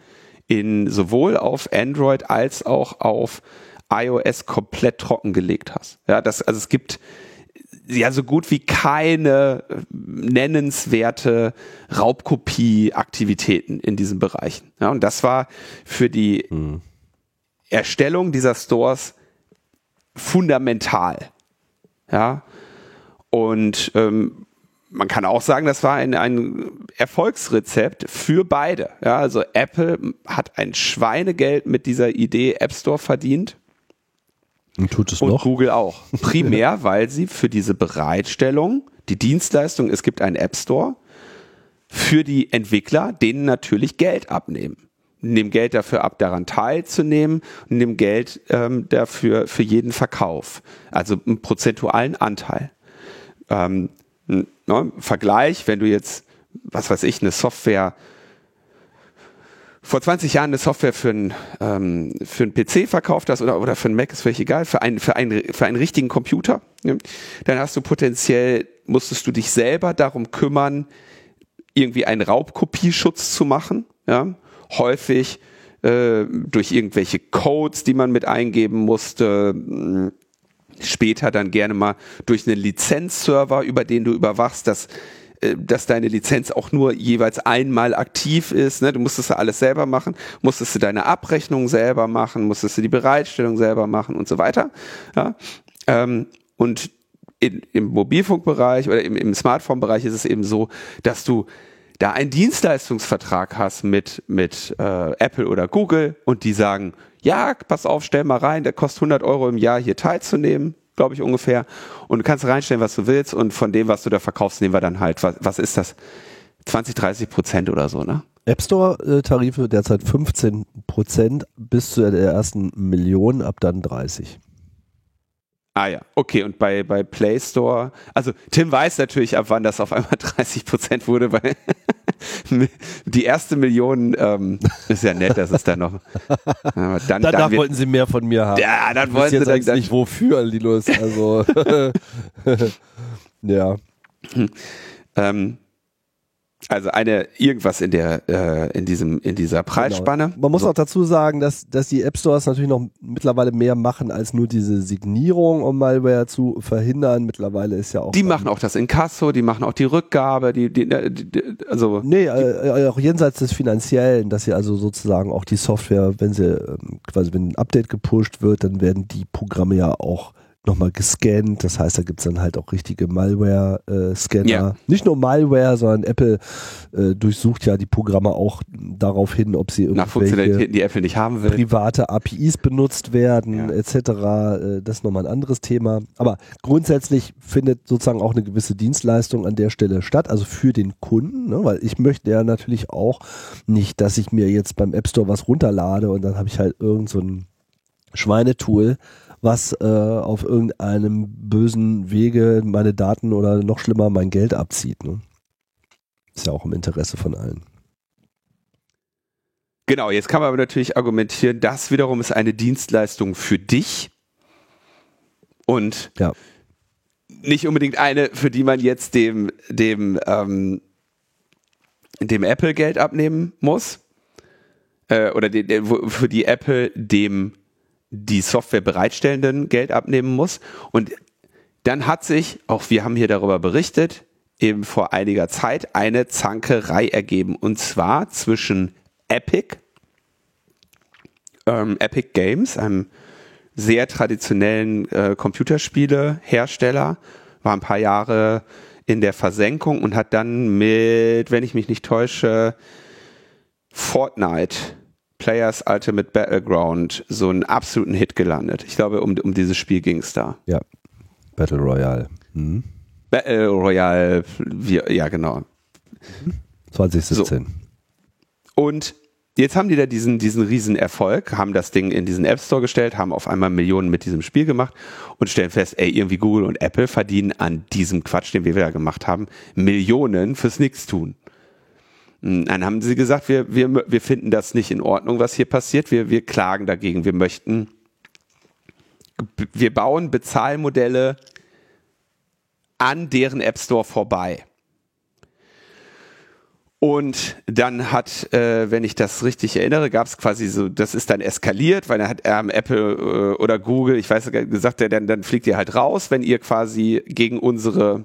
in sowohl auf Android als auch auf iOS komplett trockengelegt hast. Ja, das, also es gibt ja so gut wie keine äh, nennenswerte Raubkopie-Aktivitäten in diesen Bereichen. Ja, und das war für die mhm. Erstellung dieser Stores fundamental. Ja, und ähm, man kann auch sagen, das war ein, ein Erfolgsrezept für beide. Ja, also Apple hat ein Schweinegeld mit dieser Idee App Store verdient. Und tut es und noch? Google auch. *laughs* Primär, weil sie für diese Bereitstellung, die Dienstleistung, es gibt einen App Store, für die Entwickler, denen natürlich Geld abnehmen. Nehmen Geld dafür ab, daran teilzunehmen und nehmen Geld ähm, dafür für jeden Verkauf. Also einen prozentualen Anteil. Ähm, ne, Vergleich, wenn du jetzt, was weiß ich, eine Software vor 20 Jahren eine Software für einen, ähm, für einen PC verkauft hast oder, oder für einen Mac, ist völlig egal, für einen, für einen, für einen richtigen Computer, ne? dann hast du potenziell, musstest du dich selber darum kümmern, irgendwie einen Raubkopieschutz zu machen, ja, häufig äh, durch irgendwelche Codes, die man mit eingeben musste, mh, später dann gerne mal durch einen Lizenzserver, über den du überwachst, dass dass deine Lizenz auch nur jeweils einmal aktiv ist. Ne? Du musstest ja alles selber machen, musstest du deine Abrechnung selber machen, musstest du die Bereitstellung selber machen und so weiter. Ja? Ähm, und in, im Mobilfunkbereich oder im, im Smartphone-Bereich ist es eben so, dass du da einen Dienstleistungsvertrag hast mit, mit äh, Apple oder Google und die sagen, ja, pass auf, stell mal rein, der kostet 100 Euro im Jahr hier teilzunehmen, glaube ich ungefähr. Und du kannst reinstellen, was du willst und von dem, was du da verkaufst, nehmen wir dann halt, was, was ist das? 20, 30 Prozent oder so, ne? App Store-Tarife derzeit 15 Prozent bis zu der ersten Million, ab dann 30. Ah ja, okay. Und bei, bei Play Store, also Tim weiß natürlich, ab wann das auf einmal *laughs* 30 Prozent wurde, weil *laughs* die erste Million ähm, ist ja nett, dass es da noch. Dann, Danach dann wollten sie mehr von mir haben. Ja, dann wollten sie jetzt dann, nicht wofür, Linus. Also *laughs* *laughs* ja. Ähm, also eine irgendwas in der äh, in diesem in dieser genau. Preisspanne. Genau. Man muss so. auch dazu sagen, dass dass die App Stores natürlich noch mittlerweile mehr machen als nur diese Signierung, um Malware zu verhindern. Mittlerweile ist ja auch die machen auch das Inkasso, die machen auch die Rückgabe, die, die, die also nee äh, äh, auch jenseits des finanziellen, dass sie also sozusagen auch die Software, wenn sie ähm, quasi wenn ein Update gepusht wird, dann werden die Programme ja auch nochmal gescannt. Das heißt, da gibt's dann halt auch richtige Malware-Scanner. Äh, ja. Nicht nur Malware, sondern Apple äh, durchsucht ja die Programme auch darauf hin, ob sie Nach Funktionalitäten, die Apple nicht haben will. private APIs benutzt werden, ja. etc. Äh, das ist nochmal ein anderes Thema. Aber grundsätzlich findet sozusagen auch eine gewisse Dienstleistung an der Stelle statt, also für den Kunden, ne? weil ich möchte ja natürlich auch nicht, dass ich mir jetzt beim App Store was runterlade und dann habe ich halt irgend so ein Schweinetool, was äh, auf irgendeinem bösen Wege meine Daten oder noch schlimmer mein Geld abzieht. Ne? Ist ja auch im Interesse von allen. Genau, jetzt kann man aber natürlich argumentieren, das wiederum ist eine Dienstleistung für dich und ja. nicht unbedingt eine, für die man jetzt dem, dem, ähm, dem Apple Geld abnehmen muss. Äh, oder die, für die Apple dem die Software bereitstellenden Geld abnehmen muss. Und dann hat sich, auch wir haben hier darüber berichtet, eben vor einiger Zeit eine Zankerei ergeben. Und zwar zwischen Epic, ähm, Epic Games, einem sehr traditionellen äh, Computerspiele-Hersteller, war ein paar Jahre in der Versenkung und hat dann mit, wenn ich mich nicht täusche, Fortnite Players Ultimate Battleground so einen absoluten Hit gelandet. Ich glaube, um, um dieses Spiel ging es da. Ja, Battle Royale. Mhm. Battle Royale, ja genau. 2017. So. Und jetzt haben die da diesen, diesen riesen Erfolg, haben das Ding in diesen App Store gestellt, haben auf einmal Millionen mit diesem Spiel gemacht und stellen fest, ey, irgendwie Google und Apple verdienen an diesem Quatsch, den wir da gemacht haben, Millionen fürs Nichtstun. Hm, dann haben sie gesagt, wir, wir, wir finden das nicht in Ordnung, was hier passiert. Wir, wir klagen dagegen. Wir möchten, wir bauen Bezahlmodelle an deren App Store vorbei. Und dann hat, äh, wenn ich das richtig erinnere, gab es quasi so, das ist dann eskaliert, weil dann hat ähm, Apple äh, oder Google, ich weiß gesagt, dann, dann fliegt ihr halt raus, wenn ihr quasi gegen unsere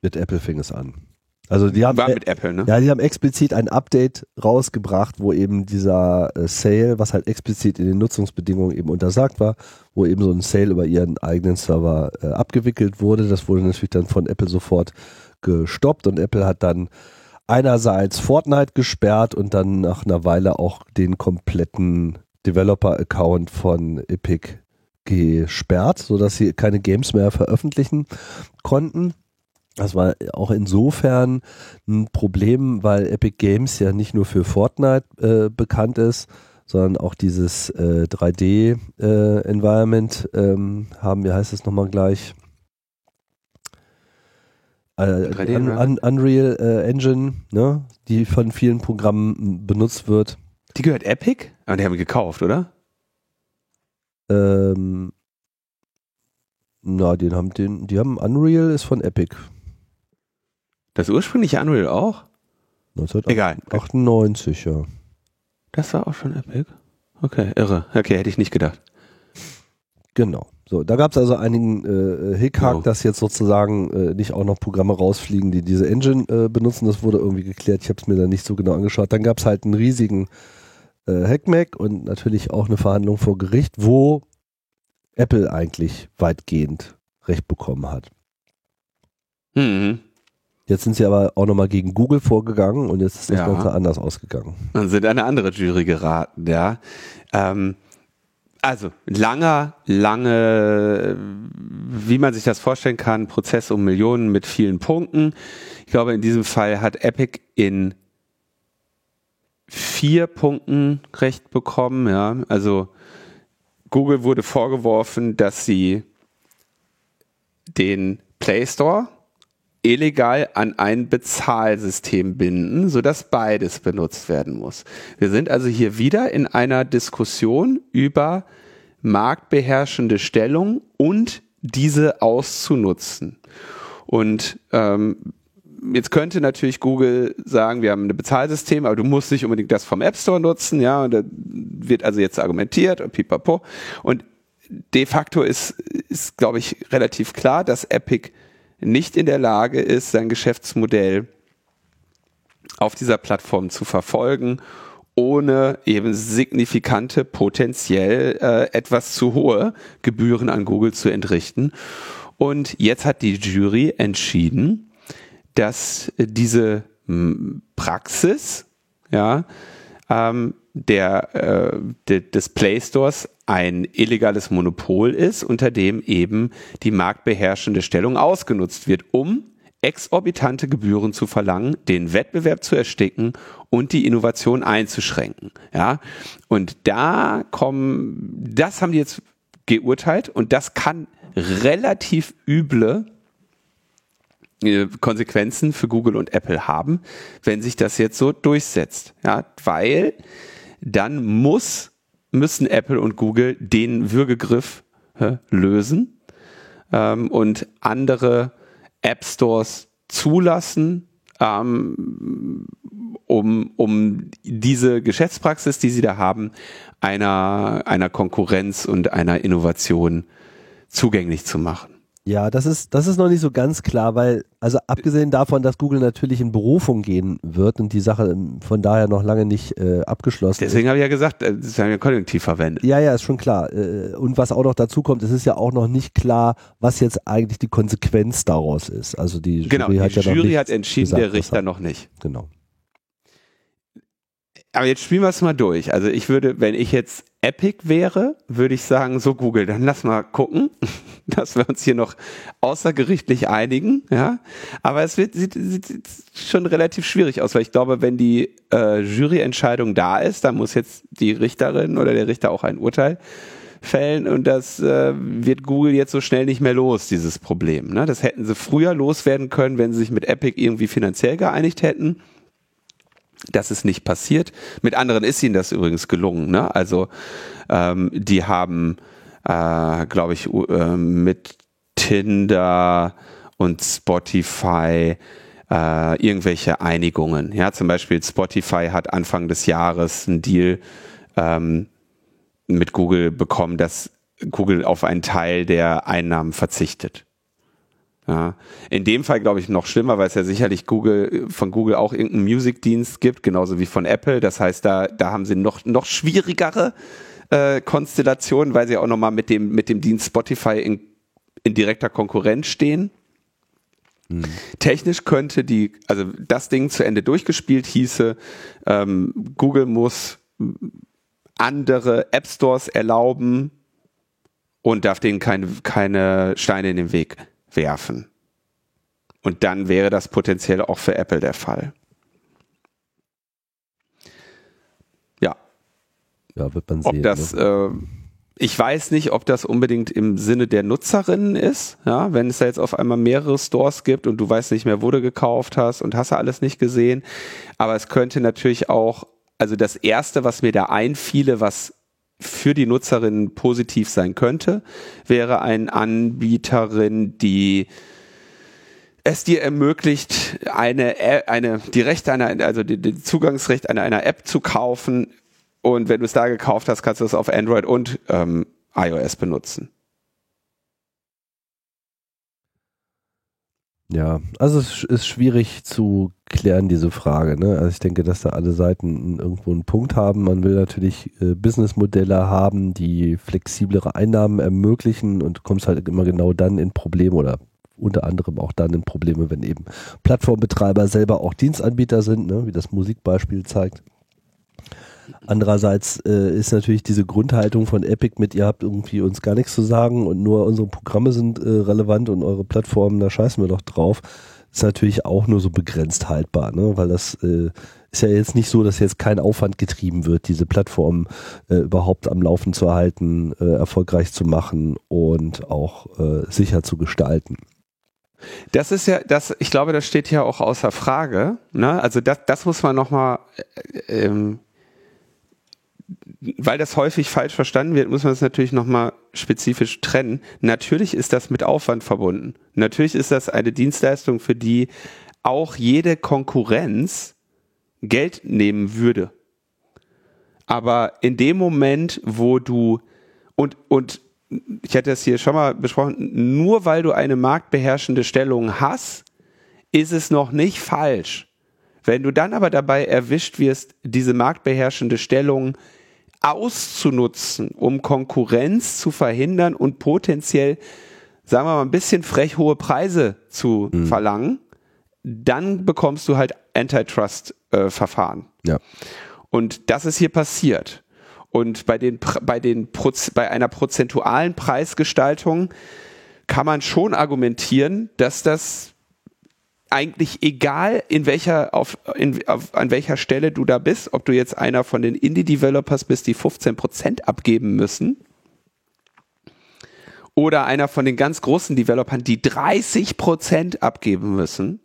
mit Apple fing es an Also die haben War äh, mit Apple, ne? ja, die haben explizit ein Update rausgebracht, wo eben dieser äh, Sale, was halt explizit in den Nutzungsbedingungen eben untersagt war, wo eben so ein Sale über ihren eigenen Server äh, abgewickelt wurde. Das wurde natürlich dann von Apple sofort gestoppt und Apple hat dann einerseits Fortnite gesperrt und dann nach einer Weile auch den kompletten Developer-Account von Epic gesperrt, sodass sie keine Games mehr veröffentlichen konnten. Das war auch insofern ein Problem, weil Epic Games ja nicht nur für Fortnite äh, bekannt ist, sondern auch dieses äh, 3D-Environment ähm, haben, wie heißt es nochmal gleich? Äh, 3D Un Un Unreal äh, Engine, ne? die von vielen Programmen benutzt wird. Die gehört Epic? Aber die haben wir gekauft, oder? Ähm, na, den haben den, die haben Unreal ist von Epic. Das ursprüngliche Unreal auch? Egal. 1998, ja. Das war auch schon Epic? Okay, irre. Okay, hätte ich nicht gedacht. Genau. So, da gab es also einigen äh, Hickhack, Oh. dass jetzt sozusagen äh, nicht auch noch Programme rausfliegen, die diese Engine äh, benutzen. Das wurde irgendwie geklärt. Ich habe es mir da nicht so genau angeschaut. Dann gab es halt einen riesigen äh, Hackmack und natürlich auch eine Verhandlung vor Gericht, wo Apple eigentlich weitgehend Recht bekommen hat. Mhm. Jetzt sind sie aber auch nochmal gegen Google vorgegangen und jetzt ist das Ja. Ganze anders ausgegangen. Dann sind eine andere Jury geraten, ja. Ähm, also, langer, lange, wie man sich das vorstellen kann, Prozess um Millionen mit vielen Punkten. Ich glaube, in diesem Fall hat Epic in vier Punkten Recht bekommen, ja. Also, Google wurde vorgeworfen, dass sie den Play Store illegal an ein Bezahlsystem binden, sodass beides benutzt werden muss. Wir sind also hier wieder in einer Diskussion über marktbeherrschende Stellung und diese auszunutzen. Und ähm, jetzt könnte natürlich Google sagen, wir haben ein Bezahlsystem, aber du musst nicht unbedingt das vom App Store nutzen, ja, und da wird also jetzt argumentiert und pipapo. Und de facto ist, ist glaube ich, relativ klar, dass Epic nicht in der Lage ist, sein Geschäftsmodell auf dieser Plattform zu verfolgen, ohne eben signifikante, potenziell äh, etwas zu hohe Gebühren an Google zu entrichten. Und jetzt hat die Jury entschieden, dass diese m, Praxis, ja, ähm, der, äh, de, des Play Stores ein illegales Monopol ist, unter dem eben die marktbeherrschende Stellung ausgenutzt wird, um exorbitante Gebühren zu verlangen, den Wettbewerb zu ersticken und die Innovation einzuschränken. Ja, und da kommen, das haben die jetzt geurteilt und das kann relativ üble äh, Konsequenzen für Google und Apple haben, wenn sich das jetzt so durchsetzt. Ja, weil dann muss, müssen Apple und Google den Würgegriff äh, lösen ähm, und andere App Stores zulassen, ähm, um, um diese Geschäftspraxis, die sie da haben, einer, einer Konkurrenz und einer Innovation zugänglich zu machen. Ja, das ist, das ist noch nicht so ganz klar, weil, also abgesehen davon, dass Google natürlich in Berufung gehen wird und die Sache ähm, von daher noch lange nicht äh, abgeschlossen Deswegen habe ich ja gesagt, äh, das haben wir konjunktiv verwendet. ist. Ja, ja, ist schon klar. Äh, Und was auch noch dazu kommt, es ist ja auch noch nicht klar, was jetzt eigentlich die Konsequenz daraus ist. Also die Genau, Jury die hat ja noch Jury hat entschieden, gesagt, der Richter noch nicht. Genau. Aber jetzt spielen wir es mal durch. Also ich würde, wenn ich jetzt Epic wäre, würde ich sagen, so Google, dann lass mal gucken, *laughs* dass wir uns hier noch außergerichtlich einigen. Ja, aber es wird, sieht, sieht, schon relativ schwierig aus, weil ich glaube, wenn die äh, Juryentscheidung da ist, dann muss jetzt die Richterin oder der Richter auch ein Urteil fällen und das äh, wird Google jetzt so schnell nicht mehr los, dieses Problem. Ne? Das hätten sie früher loswerden können, wenn sie sich mit Epic irgendwie finanziell geeinigt hätten. Das ist nicht passiert. Mit anderen ist ihnen das übrigens gelungen. Ne? Also ähm, die haben, äh, glaube ich, äh, mit Tinder und Spotify äh, irgendwelche Einigungen. Ja, zum Beispiel Spotify hat Anfang des Jahres einen Deal ähm, mit Google bekommen, dass Google auf einen Teil der Einnahmen verzichtet. Ja. In dem Fall glaube ich noch schlimmer, weil es ja sicherlich Google von Google auch irgendeinen Musikdienst gibt, genauso wie von Apple. Das heißt, da, da haben sie noch, noch schwierigere äh, Konstellationen, weil sie auch nochmal mit dem, mit dem Dienst Spotify in, in direkter Konkurrenz stehen. Mhm. Technisch könnte die, also das Ding zu Ende durchgespielt hieße, ähm, Google muss andere App Stores erlauben und darf denen keine, keine Steine in den Weg werfen. Und dann wäre das potenziell auch für Apple der Fall. Ja. Ja, wird man sehen. Ob das, ne? äh, ich weiß nicht, ob das unbedingt im Sinne der Nutzerinnen ist, ja, wenn es da jetzt auf einmal mehrere Stores gibt und du weißt nicht mehr, wo du gekauft hast und hast du alles nicht gesehen. Aber es könnte natürlich auch, also das erste, was mir da einfiele, was für die Nutzerinnen positiv sein könnte, wäre ein Anbieterin, die es dir ermöglicht, eine, eine, die Rechte einer, also die Zugangsrecht einer, einer App zu kaufen. Und wenn du es da gekauft hast, kannst du es auf Android und ähm, iOS benutzen. Ja, also es ist schwierig zu klären, diese Frage. Ne? Also ich denke, dass da alle Seiten irgendwo einen Punkt haben. Man will natürlich äh, Businessmodelle haben, die flexiblere Einnahmen ermöglichen und kommst halt immer genau dann in Probleme oder unter anderem auch dann in Probleme, wenn eben Plattformbetreiber selber auch Dienstanbieter sind, ne? wie das Musikbeispiel zeigt. Andererseits äh, ist natürlich diese Grundhaltung von Epic mit, ihr habt irgendwie uns gar nichts zu sagen und nur unsere Programme sind äh, relevant und eure Plattformen, da scheißen wir doch drauf, ist natürlich auch nur so begrenzt haltbar, ne? weil das äh, ist ja jetzt nicht so, dass jetzt kein Aufwand getrieben wird, diese Plattform äh, überhaupt am Laufen zu erhalten, äh, erfolgreich zu machen und auch äh, sicher zu gestalten. Das ist ja, das, ich glaube, das steht ja auch außer Frage. Ne? Also das, das muss man nochmal äh, ähm, weil das häufig falsch verstanden wird, muss man es natürlich nochmal spezifisch trennen. Natürlich ist das mit Aufwand verbunden. Natürlich ist das eine Dienstleistung, für die auch jede Konkurrenz Geld nehmen würde. Aber in dem Moment, wo du und, und ich hatte das hier schon mal besprochen, nur weil du eine marktbeherrschende Stellung hast, ist es noch nicht falsch. Wenn du dann aber dabei erwischt wirst, diese marktbeherrschende Stellung auszunutzen, um Konkurrenz zu verhindern und potenziell, sagen wir mal, ein bisschen frech hohe Preise zu mhm. verlangen, dann bekommst du halt Antitrust-Verfahren. Äh, ja. Und das ist hier passiert. Und bei den, bei den, bei einer prozentualen Preisgestaltung kann man schon argumentieren, dass das eigentlich egal, in welcher, auf, in, auf, an welcher Stelle du da bist, ob du jetzt einer von den Indie-Developers bist, die 15% abgeben müssen, oder einer von den ganz großen Developern, die 30% abgeben müssen,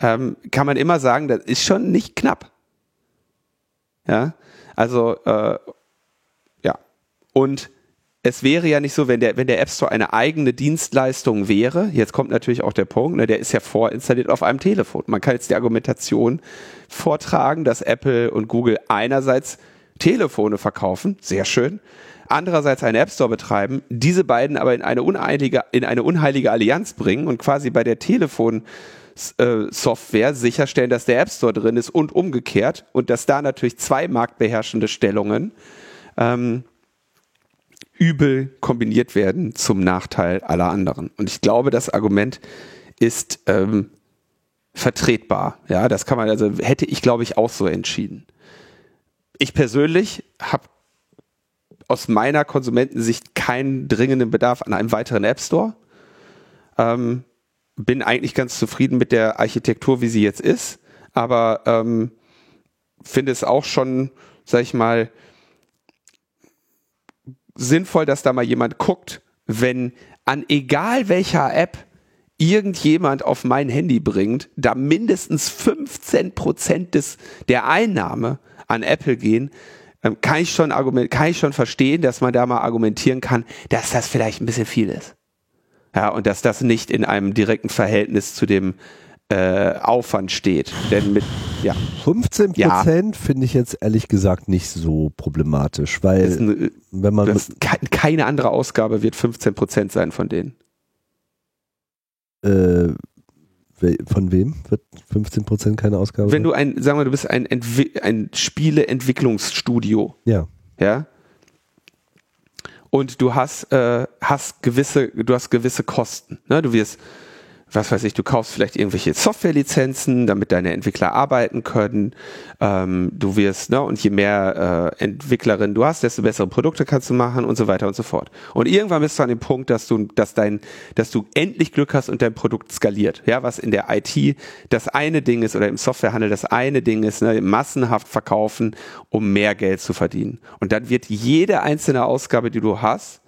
ähm, kann man immer sagen, das ist schon nicht knapp. Ja, also, äh, ja. Und es wäre ja nicht so, wenn der, wenn der App Store eine eigene Dienstleistung wäre, jetzt kommt natürlich auch der Punkt, ne, der ist ja vorinstalliert auf einem Telefon. Man kann jetzt die Argumentation vortragen, dass Apple und Google einerseits Telefone verkaufen, sehr schön, andererseits einen App Store betreiben, diese beiden aber in eine unheilige, in eine unheilige Allianz bringen und quasi bei der Telefon äh, Software sicherstellen, dass der App Store drin ist und umgekehrt und dass da natürlich zwei marktbeherrschende Stellungen ähm, übel kombiniert werden zum Nachteil aller anderen. Und ich glaube, das Argument ist ähm, vertretbar. Ja, das kann man, also hätte ich, glaube ich, auch so entschieden. Ich persönlich habe aus meiner Konsumentensicht keinen dringenden Bedarf an einem weiteren App Store. Ähm, bin eigentlich ganz zufrieden mit der Architektur, wie sie jetzt ist, aber ähm, finde es auch schon, sag ich mal, sinnvoll, dass da mal jemand guckt, wenn an egal welcher App irgendjemand auf mein Handy bringt, da mindestens 15 Prozent der Einnahme an Apple gehen, ähm, kann ich schon argument, kann ich schon verstehen, dass man da mal argumentieren kann, dass das vielleicht ein bisschen viel ist. Ja, und dass das nicht in einem direkten Verhältnis zu dem äh, Aufwand steht. Denn mit ja. 15 Prozent ja. finde ich jetzt ehrlich gesagt nicht so problematisch, weil ein, wenn man keine andere Ausgabe wird 15 Prozent sein von denen. Äh, von wem wird 15% keine Ausgabe? Wenn du ein, sagen wir, du bist ein, Entwi ein Spieleentwicklungsstudio. Ja. Ja. Und du hast, äh, hast gewisse, du hast gewisse Kosten. Ne? Du wirst was weiß ich, du kaufst vielleicht irgendwelche Softwarelizenzen, damit deine Entwickler arbeiten können. Ähm, du wirst, ne, und je mehr äh, Entwicklerinnen du hast, desto bessere Produkte kannst du machen und so weiter und so fort. Und irgendwann bist du an dem Punkt, dass du, dass dein, dass du endlich Glück hast und dein Produkt skaliert. Ja, was in der IT das eine Ding ist oder im Softwarehandel das eine Ding ist, ne, massenhaft verkaufen, um mehr Geld zu verdienen. Und dann wird jede einzelne Ausgabe, die du hast,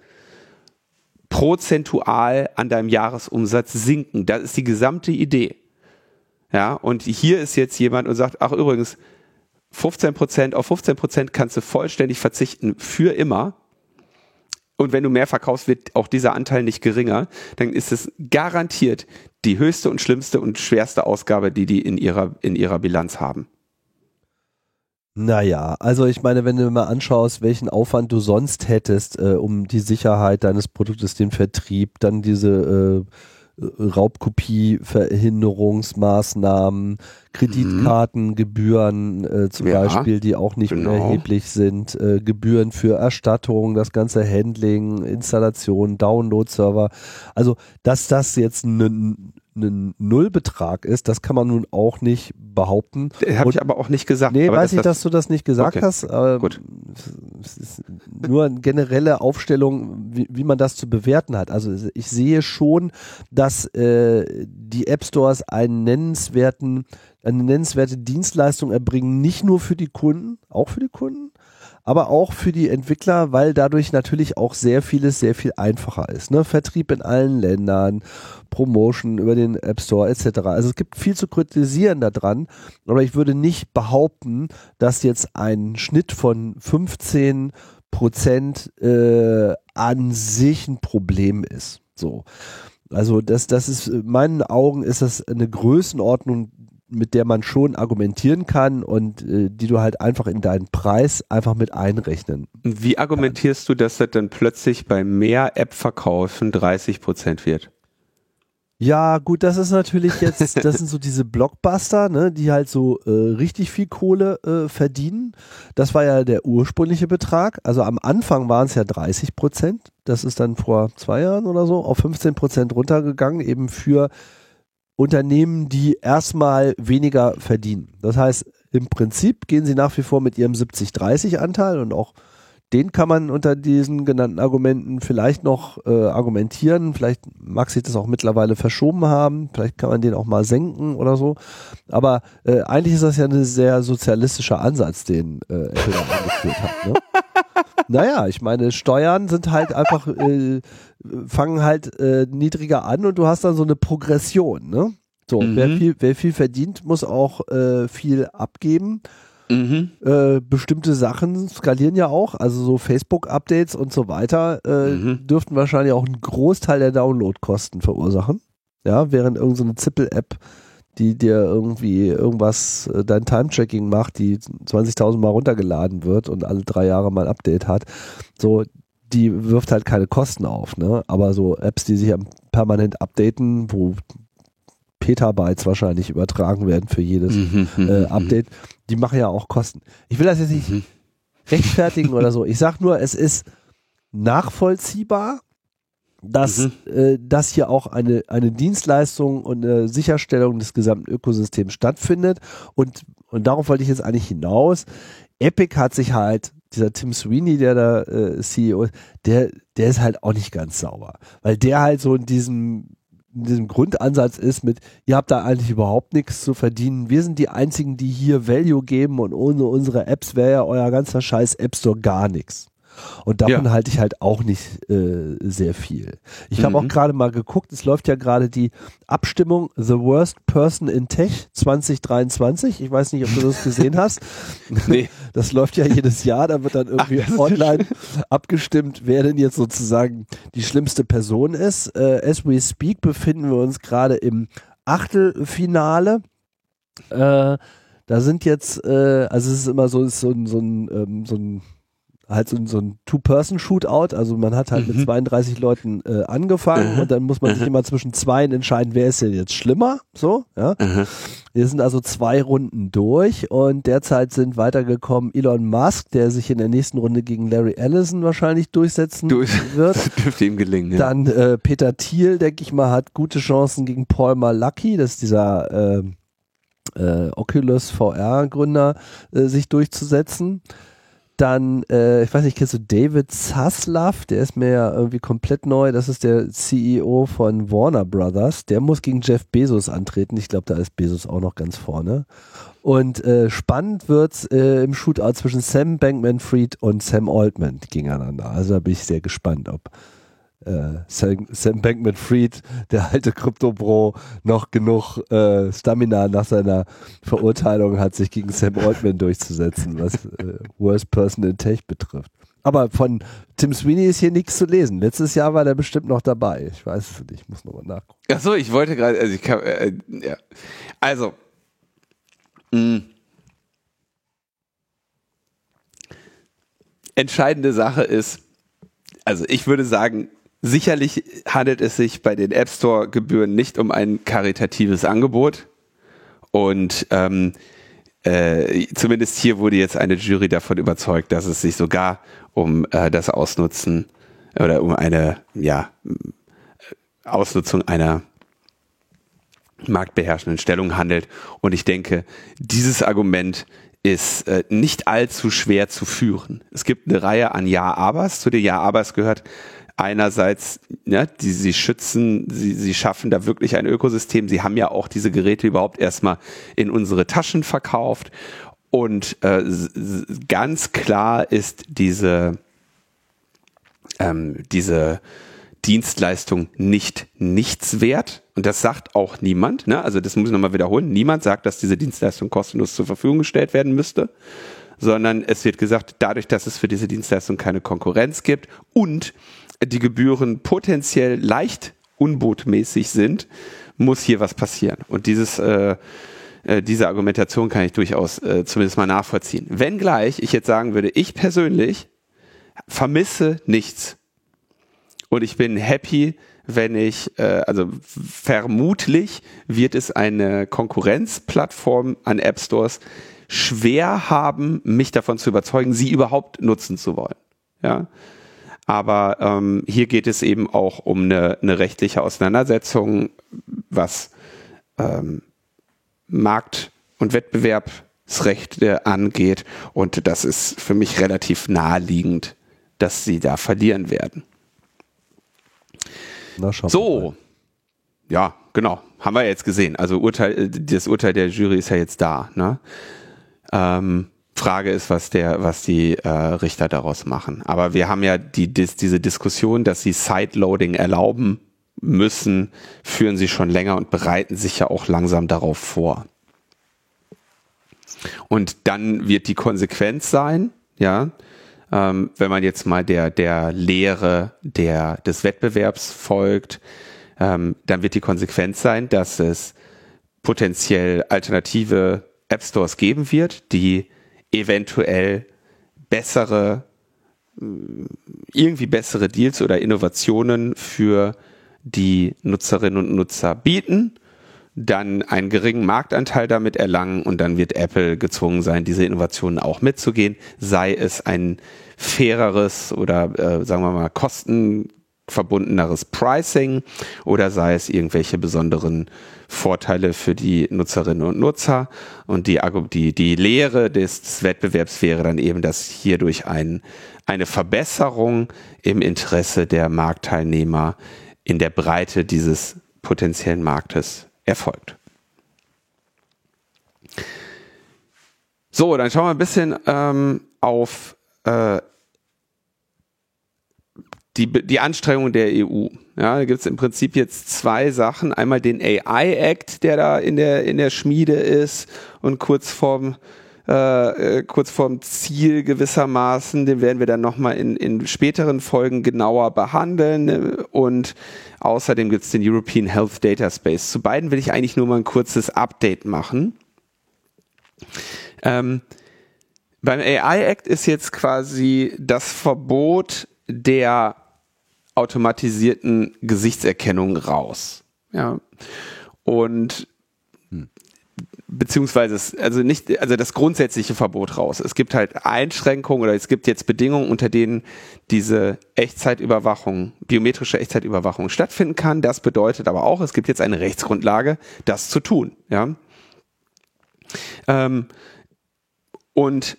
prozentual an deinem Jahresumsatz sinken. Das ist die gesamte Idee. Ja, und hier ist jetzt jemand und sagt, ach übrigens, 15 Prozent, auf 15 Prozent kannst du vollständig verzichten für immer. Und wenn du mehr verkaufst, wird auch dieser Anteil nicht geringer. Dann ist es garantiert die höchste und schlimmste und schwerste Ausgabe, die die in ihrer, in ihrer Bilanz haben. Naja, also ich meine, wenn du mal anschaust, welchen Aufwand du sonst hättest, äh, um die Sicherheit deines Produktes, den Vertrieb, dann diese äh, Raubkopie-Verhinderungsmaßnahmen, Kreditkartengebühren äh, zum ja, Beispiel, die auch nicht genau. unerheblich sind, äh, Gebühren für Erstattung, das ganze Handling, Installation, Download-Server. Also, dass das jetzt ein ein Nullbetrag ist, das kann man nun auch nicht behaupten. Habe ich aber auch nicht gesagt. Nee, weiß ich, das dass du das nicht gesagt okay. hast. Äh, Gut. Es ist nur eine generelle Aufstellung, wie, wie, man das zu bewerten hat. Also ich sehe schon, dass äh, die App Stores einen nennenswerten, eine nennenswerte Dienstleistung erbringen, nicht nur für die Kunden, auch für die Kunden, aber auch für die Entwickler, weil dadurch natürlich auch sehr vieles sehr viel einfacher ist. Ne? Vertrieb in allen Ländern, Promotion über den App Store etc. Also es gibt viel zu kritisieren daran, aber ich würde nicht behaupten, dass jetzt ein Schnitt von 15 Prozent äh, an sich ein Problem ist. So. Also das, das ist, in meinen Augen ist das eine Größenordnung, mit der man schon argumentieren kann und äh, die du halt einfach in deinen Preis einfach mit einrechnen. Wie argumentierst du, dass das dann plötzlich bei mehr App-Verkaufen 30 Prozent wird? Ja, gut, das ist natürlich jetzt, *laughs* das sind so diese Blockbuster, ne, die halt so äh, richtig viel Kohle äh, verdienen. Das war ja der ursprüngliche Betrag. Also am Anfang waren es ja 30 Prozent. Das ist dann vor zwei Jahren oder so auf 15 Prozent runtergegangen, eben für Unternehmen, die erstmal weniger verdienen. Das heißt, im Prinzip gehen sie nach wie vor mit ihrem 70-30-Anteil und auch den kann man unter diesen genannten Argumenten vielleicht noch äh, argumentieren. Vielleicht mag sich das auch mittlerweile verschoben haben. Vielleicht kann man den auch mal senken oder so. Aber äh, eigentlich ist das ja ein sehr sozialistischer Ansatz, den äh, Apple da eingeführt hat. Ne? *laughs* naja, ich meine, Steuern sind halt einfach, äh, fangen halt äh, niedriger an und du hast dann so eine Progression. Ne? So, mhm. wer, viel, wer viel verdient, muss auch äh, viel abgeben. Mhm. Äh, bestimmte Sachen skalieren ja auch, also so Facebook-Updates und so weiter äh, mhm. dürften wahrscheinlich auch einen Großteil der Downloadkosten verursachen. Ja, während irgendeine so Zippel-App, die dir irgendwie irgendwas, äh, dein Time-Tracking macht, die 20.000 Mal runtergeladen wird und alle drei Jahre mal ein Update hat, so, die wirft halt keine Kosten auf, ne? Aber so Apps, die sich permanent updaten, wo Petabytes wahrscheinlich übertragen werden für jedes mhm, mhm äh, mhm. Update. Die machen ja auch Kosten. Ich will das jetzt nicht mhm. rechtfertigen oder so. Ich sag nur, es ist nachvollziehbar, dass mhm. äh, das hier auch eine, eine Dienstleistung und eine Sicherstellung des gesamten Ökosystems stattfindet. Und, und darauf wollte ich jetzt eigentlich hinaus. Epic hat sich halt, dieser Tim Sweeney, der da äh, CEO ist, der, der ist halt auch nicht ganz sauber. Weil der halt so in diesem in diesem Grundansatz ist mit, ihr habt da eigentlich überhaupt nichts zu verdienen. Wir sind die einzigen, die hier Value geben und ohne unsere Apps wäre ja euer ganzer Scheiß App Store gar nichts. Und davon ja. halte ich halt auch nicht äh, sehr viel. Ich mhm. habe auch gerade mal geguckt, es läuft ja gerade die Abstimmung The Worst Person in Tech 2023. Ich weiß nicht, ob du das gesehen hast. *laughs* Nee. *laughs* Das läuft ja jedes Jahr, da wird dann irgendwie Ach, online abgestimmt, wer denn jetzt sozusagen die schlimmste Person ist. Äh, as we speak befinden wir uns gerade im Achtelfinale. Äh, da sind jetzt, äh, also es ist immer so, ist so, so ein, ähm, so ein halt so, so ein Two-Person-Shootout. Also man hat halt mhm. mit 32 Leuten äh, angefangen mhm. und dann muss man sich immer zwischen zweien entscheiden, wer ist denn jetzt schlimmer. So, ja. Wir sind also zwei Runden durch und derzeit sind weitergekommen Elon Musk, der sich in der nächsten Runde gegen Larry Ellison wahrscheinlich durchsetzen Durch, *laughs* wird. Das dürfte ihm gelingen. Ja. Dann äh, Peter Thiel, denke ich mal, hat gute Chancen gegen Paul Malacki, das ist dieser äh, äh, Oculus VR-Gründer, äh, sich durchzusetzen. Dann, äh, ich weiß nicht, kennst du David Zaslav? Der ist mir ja irgendwie komplett neu. Das ist der CEO von Warner Brothers. Der muss gegen Jeff Bezos antreten. Ich glaube, da ist Bezos auch noch ganz vorne. Und äh, spannend wird's äh, im Shootout zwischen Sam Bankman-Fried und Sam Altman gegeneinander. Also da bin ich sehr gespannt, ob äh, Sam, Sam Bankman-Fried, der alte Krypto-Bro, noch genug äh, Stamina nach seiner Verurteilung hat, sich gegen Sam Altman durchzusetzen, was äh, Worst Person in Tech betrifft. Aber von Tim Sweeney ist hier nichts zu lesen. Letztes Jahr war der bestimmt noch dabei. Ich weiß es nicht, ich muss nochmal nachgucken. Ach so, ich wollte gerade, also ich kann, äh, ja. Also, mh. Mm. entscheidende Sache ist, also ich würde sagen, Sicherlich handelt es sich bei den App Store Gebühren nicht um ein karitatives Angebot. Und ähm, äh, zumindest hier wurde jetzt eine Jury davon überzeugt, dass es sich sogar um äh, das Ausnutzen oder um eine ja, Ausnutzung einer marktbeherrschenden Stellung handelt. Und ich denke, dieses Argument ist äh, nicht allzu schwer zu führen. Es gibt eine Reihe an Ja-Abers. Zu den Ja-Abers gehört einerseits, ja, die sie schützen, sie, sie schaffen da wirklich ein Ökosystem. Sie haben ja auch diese Geräte überhaupt erstmal in unsere Taschen verkauft. Und äh, ganz klar ist diese, ähm, diese Dienstleistung nicht nichts wert. Und das sagt auch niemand. Ne? Also das muss ich nochmal wiederholen. Niemand sagt, dass diese Dienstleistung kostenlos zur Verfügung gestellt werden müsste sondern es wird gesagt, dadurch, dass es für diese Dienstleistung keine Konkurrenz gibt und die Gebühren potenziell leicht unbotmäßig sind, muss hier was passieren. Und dieses, äh, äh, diese Argumentation kann ich durchaus äh, zumindest mal nachvollziehen. Wenngleich ich jetzt sagen würde, ich persönlich vermisse nichts. Und ich bin happy, wenn ich, äh, also vermutlich wird es eine Konkurrenzplattform an App Stores schwer haben, mich davon zu überzeugen, sie überhaupt nutzen zu wollen. Ja, aber ähm, hier geht es eben auch um eine, eine rechtliche Auseinandersetzung, was ähm, Markt- und Wettbewerbsrechte angeht. Und das ist für mich relativ naheliegend, dass sie da verlieren werden. so, ja, genau, haben wir jetzt gesehen. Also Urteil, das Urteil der Jury ist ja jetzt da. Ne? Ähm, Frage ist, was der, was die äh, Richter daraus machen. Aber wir haben ja die, dis, diese Diskussion, dass sie Sideloading erlauben müssen, führen sie schon länger und bereiten sich ja auch langsam darauf vor. Und dann wird die Konsequenz sein, ja, ähm, wenn man jetzt mal der, der Lehre der, des Wettbewerbs folgt, ähm, dann wird die Konsequenz sein, dass es potenziell alternative App Stores geben wird, die eventuell bessere, irgendwie bessere Deals oder Innovationen für die Nutzerinnen und Nutzer bieten, dann einen geringen Marktanteil damit erlangen und dann wird Apple gezwungen sein, diese Innovationen auch mitzugehen, sei es ein faireres oder äh, sagen wir mal kosten verbundeneres Pricing oder sei es irgendwelche besonderen Vorteile für die Nutzerinnen und Nutzer. Und die, die, die Lehre des Wettbewerbs wäre dann eben, dass hierdurch ein, eine Verbesserung im Interesse der Marktteilnehmer in der Breite dieses potenziellen Marktes erfolgt. So, dann schauen wir ein bisschen ähm, auf äh, die, die Anstrengung der EU. Ja, da gibt es im Prinzip jetzt zwei Sachen. Einmal den AI Act, der da in der, in der Schmiede ist und kurz vorm, äh, äh kurz vorm Ziel gewissermaßen. Den werden wir dann nochmal in, in späteren Folgen genauer behandeln. Und außerdem gibt es den European Health Data Space. Zu beiden will ich eigentlich nur mal ein kurzes Update machen. Ähm, Beim AI Act ist jetzt quasi das Verbot der automatisierten Gesichtserkennung raus. Ja. Und beziehungsweise also nicht also das grundsätzliche Verbot raus. Es gibt halt Einschränkungen oder es gibt jetzt Bedingungen, unter denen diese Echtzeitüberwachung, biometrische Echtzeitüberwachung stattfinden kann. Das bedeutet aber auch, es gibt jetzt eine Rechtsgrundlage, das zu tun. Ja. Ähm, und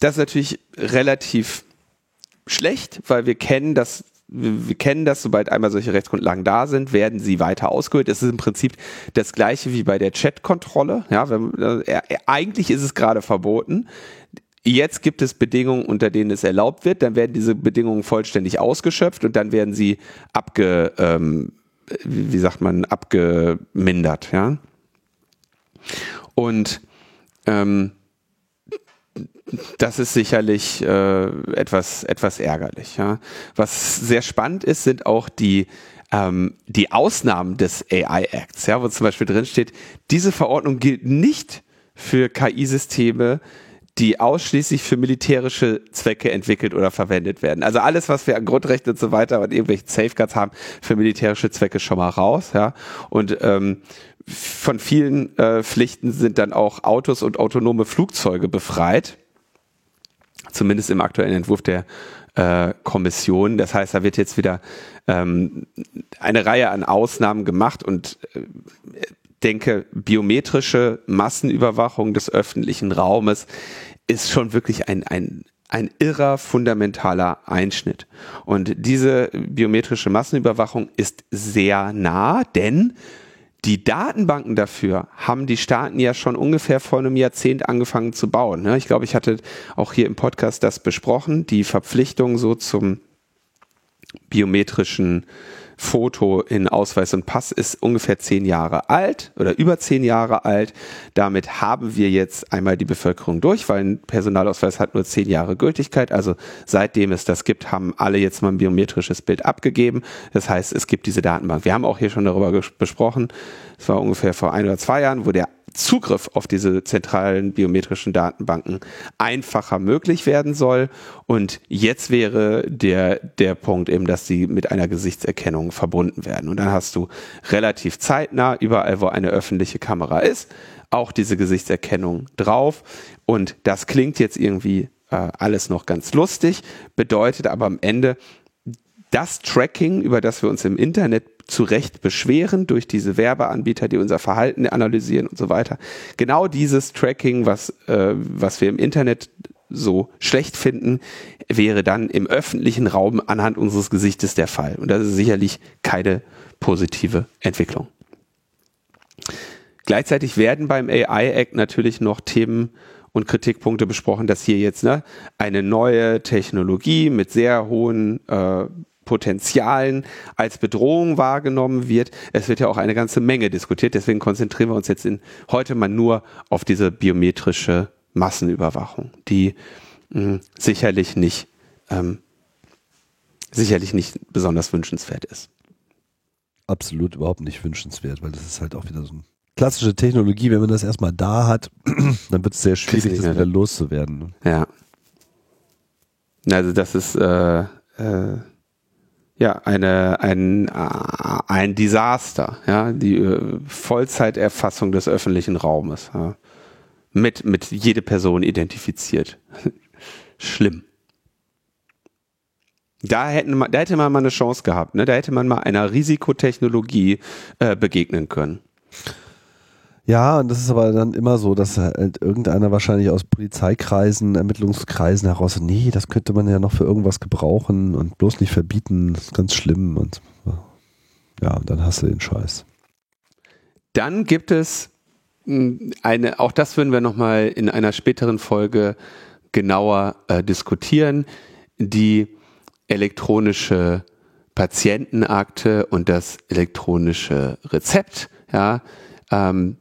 das ist natürlich relativ schlecht, weil wir kennen das wir, wir kennen das, sobald einmal solche Rechtsgrundlagen da sind, werden sie weiter ausgehöhlt. Es ist im Prinzip das gleiche wie bei der Chat-Kontrolle. Ja, wenn, äh, eigentlich ist es gerade verboten. Jetzt gibt es Bedingungen, unter denen es erlaubt wird. Dann werden diese Bedingungen vollständig ausgeschöpft und dann werden sie abge, ähm, wie sagt man, abgemindert. Ja, und ähm, das ist sicherlich äh, etwas, etwas ärgerlich. Ja. Was sehr spannend ist, sind auch die, ähm, die Ausnahmen des AI Acts, ja, wo zum Beispiel drin steht, diese Verordnung gilt nicht für KI-Systeme, die ausschließlich für militärische Zwecke entwickelt oder verwendet werden. Also alles, was wir an Grundrechten und so weiter und irgendwelche Safeguards haben, für militärische Zwecke schon mal raus. Ja. Und ähm, von vielen äh, Pflichten sind dann auch Autos und autonome Flugzeuge befreit zumindest im aktuellen Entwurf der äh, Kommission. Das heißt, da wird jetzt wieder ähm, eine Reihe an Ausnahmen gemacht und äh, denke, biometrische Massenüberwachung des öffentlichen Raumes ist schon wirklich ein, ein, ein irrer fundamentaler Einschnitt. Und diese biometrische Massenüberwachung ist sehr nah, denn die Datenbanken dafür haben die Staaten ja schon ungefähr vor einem Jahrzehnt angefangen zu bauen. Ne? Ich glaube, ich hatte auch hier im Podcast das besprochen, die Verpflichtung so zum biometrischen Foto in Ausweis und Pass ist ungefähr zehn Jahre alt oder über zehn Jahre alt. Damit haben wir jetzt einmal die Bevölkerung durch, weil ein Personalausweis hat nur zehn Jahre Gültigkeit. Also seitdem es das gibt, haben alle jetzt mal ein biometrisches Bild abgegeben. Das heißt, es gibt diese Datenbank. Wir haben auch hier schon darüber besprochen. Es war ungefähr vor ein oder zwei Jahren, wo der Zugriff auf diese zentralen biometrischen Datenbanken einfacher möglich werden soll. Und jetzt wäre der, der Punkt eben, dass sie mit einer Gesichtserkennung verbunden werden. Und dann hast du relativ zeitnah überall, wo eine öffentliche Kamera ist, auch diese Gesichtserkennung drauf. Und das klingt jetzt irgendwie äh, alles noch ganz lustig, bedeutet aber am Ende, das Tracking, über das wir uns im Internet zu Recht beschweren durch diese Werbeanbieter, die unser Verhalten analysieren und so weiter. Genau dieses Tracking, was, äh, was wir im Internet so schlecht finden, wäre dann im öffentlichen Raum anhand unseres Gesichtes der Fall. Und das ist sicherlich keine positive Entwicklung. Gleichzeitig werden beim AI Act natürlich noch Themen und Kritikpunkte besprochen, dass hier jetzt ne, eine neue Technologie mit sehr hohen äh, Potenzialen als Bedrohung wahrgenommen wird. Es wird ja auch eine ganze Menge diskutiert, deswegen konzentrieren wir uns jetzt in, heute mal nur auf diese biometrische Massenüberwachung, die mh, hm, sicherlich nicht ähm, sicherlich nicht besonders wünschenswert ist. Absolut überhaupt nicht wünschenswert, weil das ist halt auch wieder so eine klassische Technologie, wenn man das erstmal da hat, *clears throat* dann wird es sehr schwierig, das wieder loszuwerden. Ne? Ja. Also das ist äh, äh, ja, eine, ein, ein Desaster, ja, die äh, Vollzeiterfassung des öffentlichen Raumes, ja, mit, mit jede Person identifiziert. *laughs* Schlimm. Da, hätten, da hätte man mal eine Chance gehabt, ne? da hätte man mal einer Risikotechnologie äh, begegnen können. Ja, und das ist aber dann immer so, dass halt irgendeiner wahrscheinlich aus Polizeikreisen, Ermittlungskreisen heraus, nee, das könnte man ja noch für irgendwas gebrauchen und bloß nicht verbieten, das ist ganz schlimm und ja, dann hast du den Scheiß. Dann gibt es hm, eine, auch das würden wir nochmal in einer späteren Folge genauer äh, diskutieren, die elektronische Patientenakte und das elektronische Rezept, ja, ähm,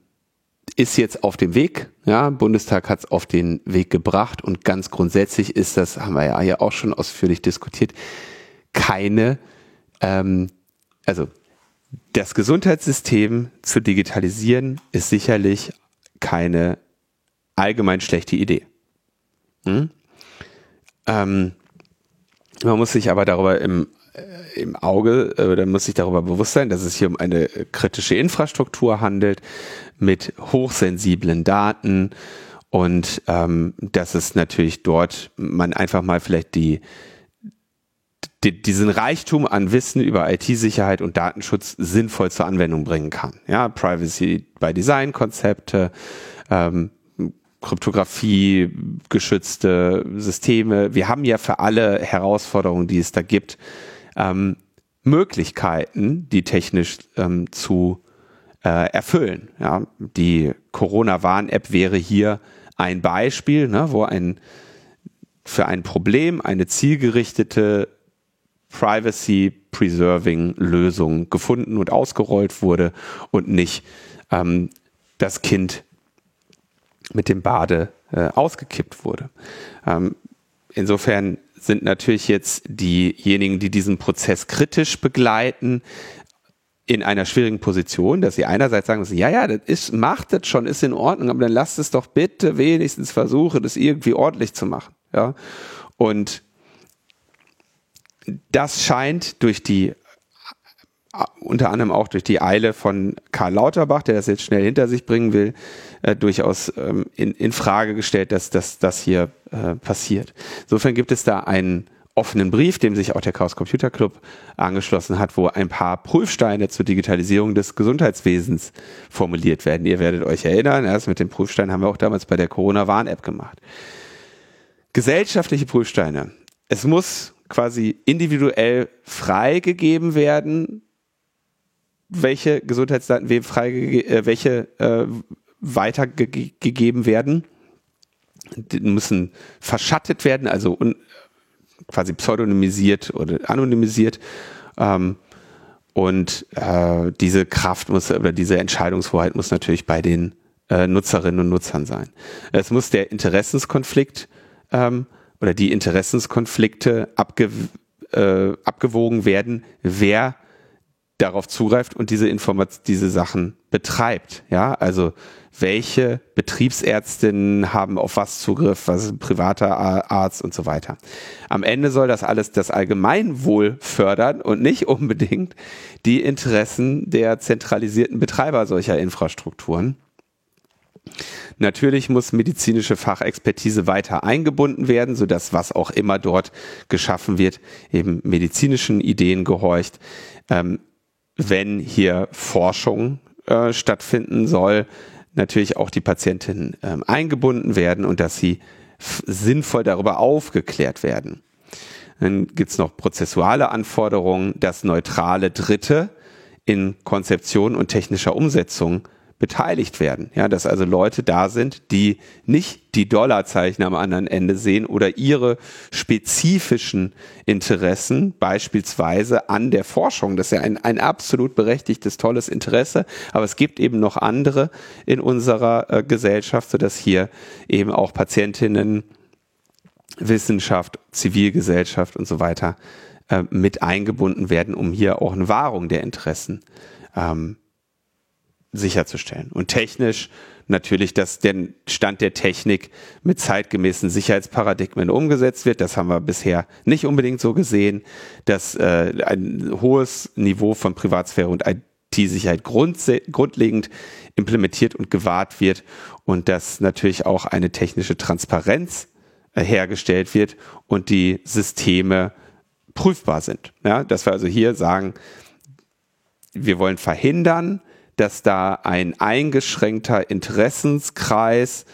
ist jetzt auf dem Weg. Ja, Bundestag hat es auf den Weg gebracht und ganz grundsätzlich ist das, haben wir ja hier auch schon ausführlich diskutiert, keine, ähm, also das Gesundheitssystem zu digitalisieren ist sicherlich keine allgemein schlechte Idee. Hm? Ähm, man muss sich aber darüber im, im Auge, äh, dann muss sich darüber bewusst sein, dass es hier um eine kritische Infrastruktur handelt mit hochsensiblen Daten und ähm, dass es natürlich dort man einfach mal vielleicht die, die diesen Reichtum an Wissen über IT-Sicherheit und Datenschutz sinnvoll zur Anwendung bringen kann. Ja, Privacy by Design Konzepte, ähm, Kryptographie, geschützte Systeme. Wir haben ja für alle Herausforderungen, die es da gibt, ähm, Möglichkeiten, die technisch ähm, zu äh, erfüllen. Ja, die Corona-Warn-App wäre hier ein Beispiel, ne, wo ein für ein Problem eine zielgerichtete Privacy-Preserving-Lösung gefunden und ausgerollt wurde und nicht ähm, das Kind mit dem Bade äh, ausgekippt wurde. Ähm, insofern sind natürlich jetzt diejenigen, die diesen Prozess kritisch begleiten, in einer schwierigen Position, dass sie einerseits sagen, ja, ja, das ist, macht das schon, ist in Ordnung, aber dann lasst es doch bitte wenigstens versuchen, das irgendwie ordentlich zu machen. Ja? Und das scheint durch die unter anderem auch durch die Eile von Karl Lauterbach, der das jetzt schnell hinter sich bringen will, äh, durchaus ähm, in, in Frage gestellt, dass das hier äh, passiert. Insofern gibt es da einen offenen Brief, dem sich auch der Chaos Computer Club angeschlossen hat, wo ein paar Prüfsteine zur Digitalisierung des Gesundheitswesens formuliert werden. Ihr werdet euch erinnern, erst mit dem Prüfstein haben wir auch damals bei der Corona-Warn-App gemacht. Gesellschaftliche Prüfsteine. Es muss quasi individuell freigegeben werden, welche Gesundheitsdaten wem freigegeben, äh, welche äh, weitergegeben werden. Die müssen verschattet werden, also quasi pseudonymisiert oder anonymisiert. Ähm, und äh, diese Kraft muss oder diese Entscheidungshoheit muss natürlich bei den äh, Nutzerinnen und Nutzern sein. Es muss der Interessenskonflikt ähm, oder die Interessenskonflikte abge, äh, abgewogen werden, wer darauf zugreift und diese Informat diese Sachen betreibt. Ja, also welche Betriebsärztinnen haben auf was Zugriff, was ist ein privater Arzt und so weiter. Am Ende soll das alles das Allgemeinwohl fördern und nicht unbedingt die Interessen der zentralisierten Betreiber solcher Infrastrukturen. Natürlich muss medizinische Fachexpertise weiter eingebunden werden, sodass was auch immer dort geschaffen wird, eben medizinischen Ideen gehorcht. Ähm, wenn hier Forschung äh, stattfinden soll, natürlich auch die Patientinnen ähm, eingebunden werden und dass sie sinnvoll darüber aufgeklärt werden. Dann gibt's noch prozessuale Anforderungen, dass neutrale Dritte in Konzeption und technischer Umsetzung beteiligt werden. Ja, dass also Leute da sind, die nicht die Dollarzeichen am anderen Ende sehen oder ihre spezifischen Interessen, beispielsweise an der Forschung. Das ist ja ein, ein absolut berechtigtes, tolles Interesse. Aber es gibt eben noch andere in unserer äh, Gesellschaft, sodass hier eben auch Patientinnen, Wissenschaft, Zivilgesellschaft und so weiter äh, mit eingebunden werden, um hier auch eine Wahrung der Interessen ähm, sicherzustellen. Und technisch natürlich, dass der Stand der Technik mit zeitgemäßen Sicherheitsparadigmen umgesetzt wird. Das haben wir bisher nicht unbedingt so gesehen, dass äh, ein hohes Niveau von Privatsphäre und IT-Sicherheit grundlegend implementiert und gewahrt wird und dass natürlich auch eine technische Transparenz äh, hergestellt wird und die Systeme prüfbar sind. Ja, dass wir also hier sagen, wir wollen verhindern, dass da ein eingeschränkter Interessenskreis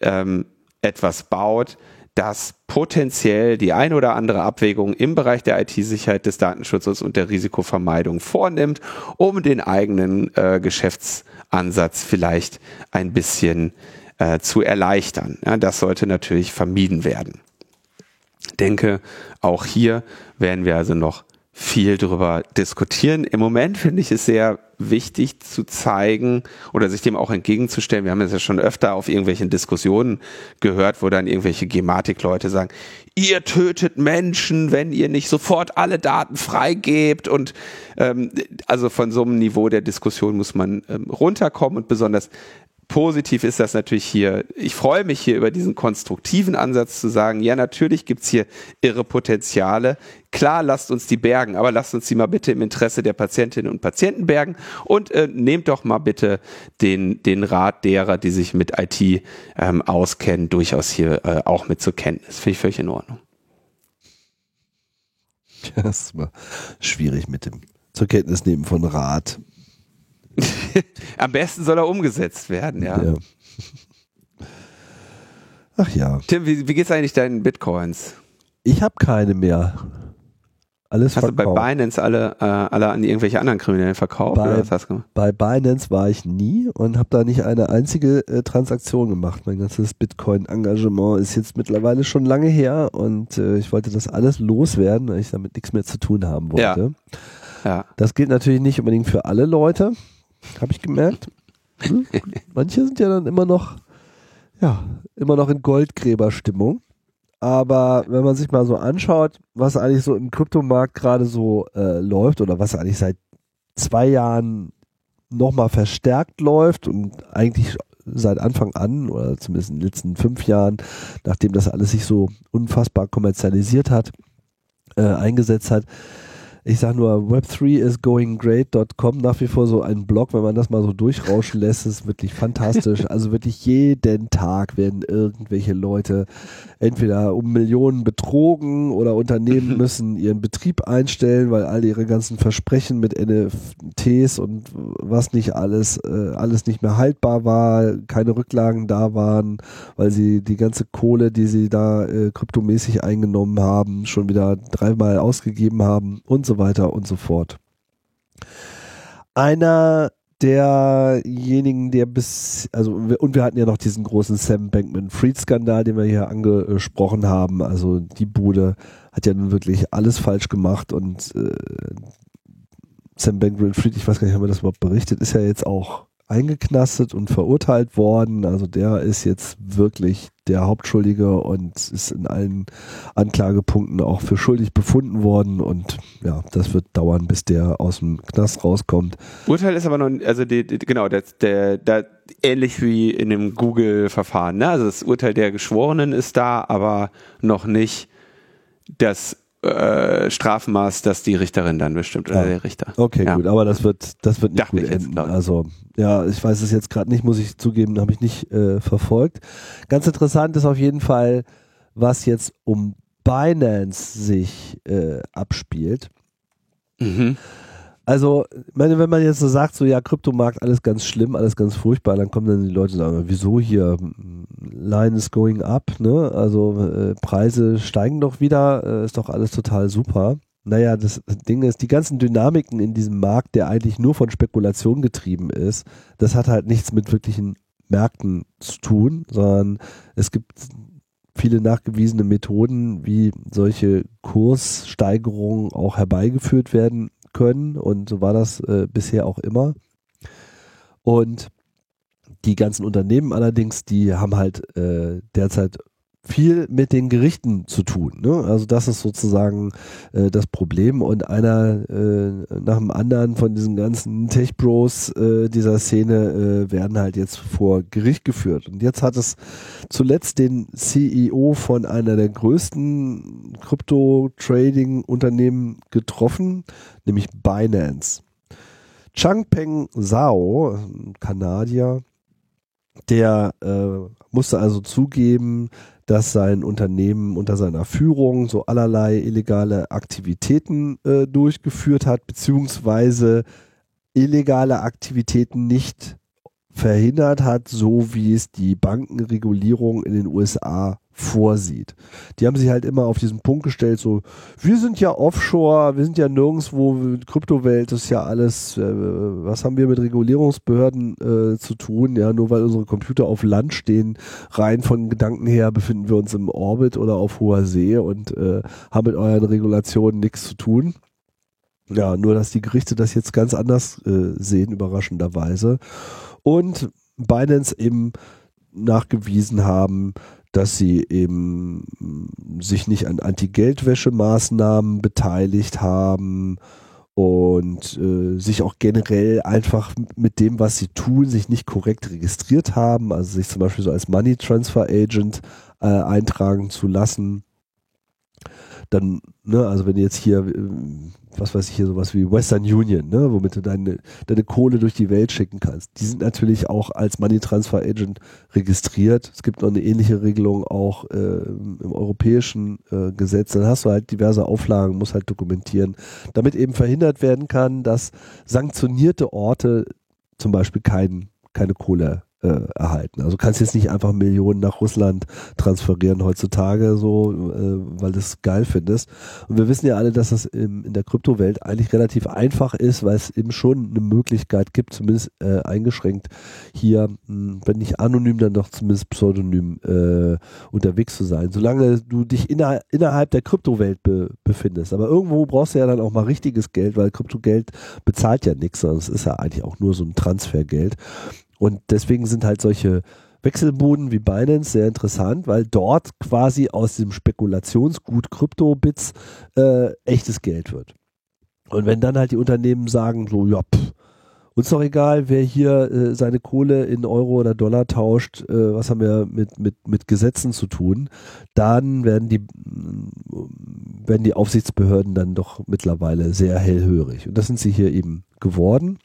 ähm, etwas baut, das potenziell die ein oder andere Abwägung im Bereich der IT-Sicherheit, des Datenschutzes und der Risikovermeidung vornimmt, um den eigenen äh, Geschäftsansatz vielleicht ein bisschen äh, zu erleichtern. Ja, das sollte natürlich vermieden werden. Ich denke, auch hier werden wir also noch viel darüber diskutieren. Im Moment finde ich es sehr wichtig zu zeigen oder sich dem auch entgegenzustellen. Wir haben es ja schon öfter auf irgendwelchen Diskussionen gehört, wo dann irgendwelche Gematik-Leute sagen, ihr tötet Menschen, wenn ihr nicht sofort alle Daten freigebt. Und ähm, also von so einem Niveau der Diskussion muss man ähm, runterkommen und besonders positiv ist das natürlich hier. Ich freue mich hier über diesen konstruktiven Ansatz zu sagen, ja, natürlich gibt's hier irre Potenziale. Klar, lasst uns die bergen, aber lasst uns die mal bitte im Interesse der Patientinnen und Patienten bergen und äh, nehmt doch mal bitte den, den Rat derer, die sich mit IT ähm, auskennen, durchaus hier äh, auch mit zur Kenntnis. Finde ich völlig in Ordnung. Das mal schwierig mit dem zur Kenntnis nehmen von Rat. Am besten soll er umgesetzt werden, ja. ja. Ach ja. Tim, wie, wie geht's eigentlich deinen Bitcoins? Ich habe keine mehr. Alles hast verkauft. du bei Binance alle, äh, alle an irgendwelche anderen Kriminellen verkauft? Bei, oder was hast du gemacht? bei Binance war ich nie und habe da nicht eine einzige äh, Transaktion gemacht. Mein ganzes Bitcoin-Engagement ist jetzt mittlerweile schon lange her und äh, ich wollte das alles loswerden, weil ich damit nichts mehr zu tun haben wollte. Ja. ja. Das gilt natürlich nicht unbedingt für alle Leute. Habe ich gemerkt. Hm? Manche sind ja dann immer noch, ja, immer noch in Goldgräberstimmung. Aber wenn man sich mal so anschaut, was eigentlich so im Kryptomarkt gerade so äh, läuft oder was eigentlich seit zwei Jahren nochmal verstärkt läuft und eigentlich seit Anfang an oder zumindest in den letzten fünf Jahren, nachdem das alles sich so unfassbar kommerzialisiert hat, äh, eingesetzt hat, ich sage nur, web3isgoinggreat.com, nach wie vor so ein Blog, wenn man das mal so durchrauschen lässt, ist wirklich fantastisch. Also wirklich jeden Tag werden irgendwelche Leute entweder um Millionen betrogen oder Unternehmen *laughs* müssen ihren Betrieb einstellen, weil all ihre ganzen Versprechen mit NFTs und was nicht alles, äh, alles nicht mehr haltbar war, keine Rücklagen da waren, weil sie die ganze Kohle, die sie da äh, kryptomäßig eingenommen haben, schon wieder dreimal ausgegeben haben und so so weiter und so fort. Einer derjenigen, der bis, also, und wir hatten ja noch diesen großen Sam Bankman-Fried-Skandal, den wir hier angesprochen haben. Also, die Bude hat ja nun wirklich alles falsch gemacht und äh, Sam Bankman-Fried, ich weiß gar nicht, haben wir das überhaupt berichtet, ist ja jetzt auch eingeknastet und verurteilt worden. Also der ist jetzt wirklich der Hauptschuldige und ist in allen Anklagepunkten auch für schuldig befunden worden. Und ja, das wird dauern, bis der aus dem Knast rauskommt. Urteil ist aber noch, also die, die, genau, der, der, der, ähnlich wie in dem Google-Verfahren. Ne? Also das Urteil der Geschworenen ist da, aber noch nicht das äh, Strafmaß, das die Richterin dann bestimmt oder ja. der Richter. Okay, ja. gut, aber das wird, das wird nicht Dachte gut enden. Also ja, ich weiß es jetzt gerade nicht, muss ich zugeben, habe ich nicht äh, verfolgt. Ganz interessant ist auf jeden Fall, was jetzt um Binance sich äh, abspielt. Mhm. Also, meine, wenn man jetzt so sagt, so ja, Kryptomarkt, alles ganz schlimm, alles ganz furchtbar, dann kommen dann die Leute und sagen, wieso hier? Line is going up, ne? Also äh, Preise steigen doch wieder, äh, ist doch alles total super. Naja, das Ding ist, die ganzen Dynamiken in diesem Markt, der eigentlich nur von Spekulation getrieben ist, das hat halt nichts mit wirklichen Märkten zu tun, sondern es gibt viele nachgewiesene Methoden, wie solche Kurssteigerungen auch herbeigeführt werden können und so war das äh, bisher auch immer. Und die ganzen Unternehmen allerdings, die haben halt äh, derzeit viel mit den Gerichten zu tun. Ne? Also das ist sozusagen äh, das Problem und einer äh, nach dem anderen von diesen ganzen Tech Bros äh, dieser Szene äh, werden halt jetzt vor Gericht geführt. Und jetzt hat es zuletzt den CEO von einer der größten Krypto-Trading-Unternehmen getroffen, nämlich Binance. Changpeng Zhao, Kanadier, der äh, musste also zugeben, dass sein Unternehmen unter seiner Führung so allerlei illegale Aktivitäten äh, durchgeführt hat, beziehungsweise illegale Aktivitäten nicht verhindert hat, so wie es die Bankenregulierung in den USA vorsieht. Die haben sich halt immer auf diesen Punkt gestellt, so, wir sind ja offshore, wir sind ja nirgendwo, Kryptowelt ist ja alles, äh, was haben wir mit Regulierungsbehörden äh, zu tun, ja, nur weil unsere Computer auf Land stehen, rein von Gedanken her befinden wir uns im Orbit oder auf hoher See und äh, haben mit euren Regulationen nichts zu tun. Ja, nur dass die Gerichte das jetzt ganz anders äh, sehen, überraschenderweise. Und Binance eben nachgewiesen haben, dass sie eben sich nicht an Anti-Geldwäsche-Maßnahmen beteiligt haben und äh, sich auch generell einfach mit dem, was sie tun, sich nicht korrekt registriert haben, also sich zum Beispiel so als Money Transfer Agent äh, eintragen zu lassen. Dann, ne, also wenn jetzt hier äh, was weiß ich hier, sowas wie Western Union, ne, womit du deine, deine Kohle durch die Welt schicken kannst. Die sind natürlich auch als Money Transfer Agent registriert. Es gibt noch eine ähnliche Regelung auch äh, im europäischen äh, Gesetz. Dann hast du halt diverse Auflagen, musst halt dokumentieren, damit eben verhindert werden kann, dass sanktionierte Orte zum Beispiel kein, keine Kohle äh, erhalten. Also kannst jetzt nicht einfach Millionen nach Russland transferieren heutzutage, so, äh, weil du es geil findest. Und wir wissen ja alle, dass das im, in der Kryptowelt eigentlich relativ einfach ist, weil es eben schon eine Möglichkeit gibt, zumindest äh, eingeschränkt hier, mh, hm, wenn nicht anonym, dann doch zumindest pseudonym äh, unterwegs zu sein, solange du dich inner, innerhalb der Kryptowelt be, befindest. Aber irgendwo brauchst du ja dann auch mal richtiges Geld, weil Kryptogeld bezahlt ja nichts, sondern es ist ja eigentlich auch nur so ein Transfergeld. Und deswegen sind halt solche Wechselboden wie Binance sehr interessant, weil dort quasi aus dem Spekulationsgut Kryptobits äh, echtes Geld wird. Und wenn dann halt die Unternehmen sagen, so, ja, pff, uns doch egal, wer hier äh, seine Kohle in Euro oder Dollar tauscht, äh, was haben wir mit, mit, mit Gesetzen zu tun, dann werden die, werden die Aufsichtsbehörden dann doch mittlerweile sehr hellhörig. Und das sind sie hier eben geworden.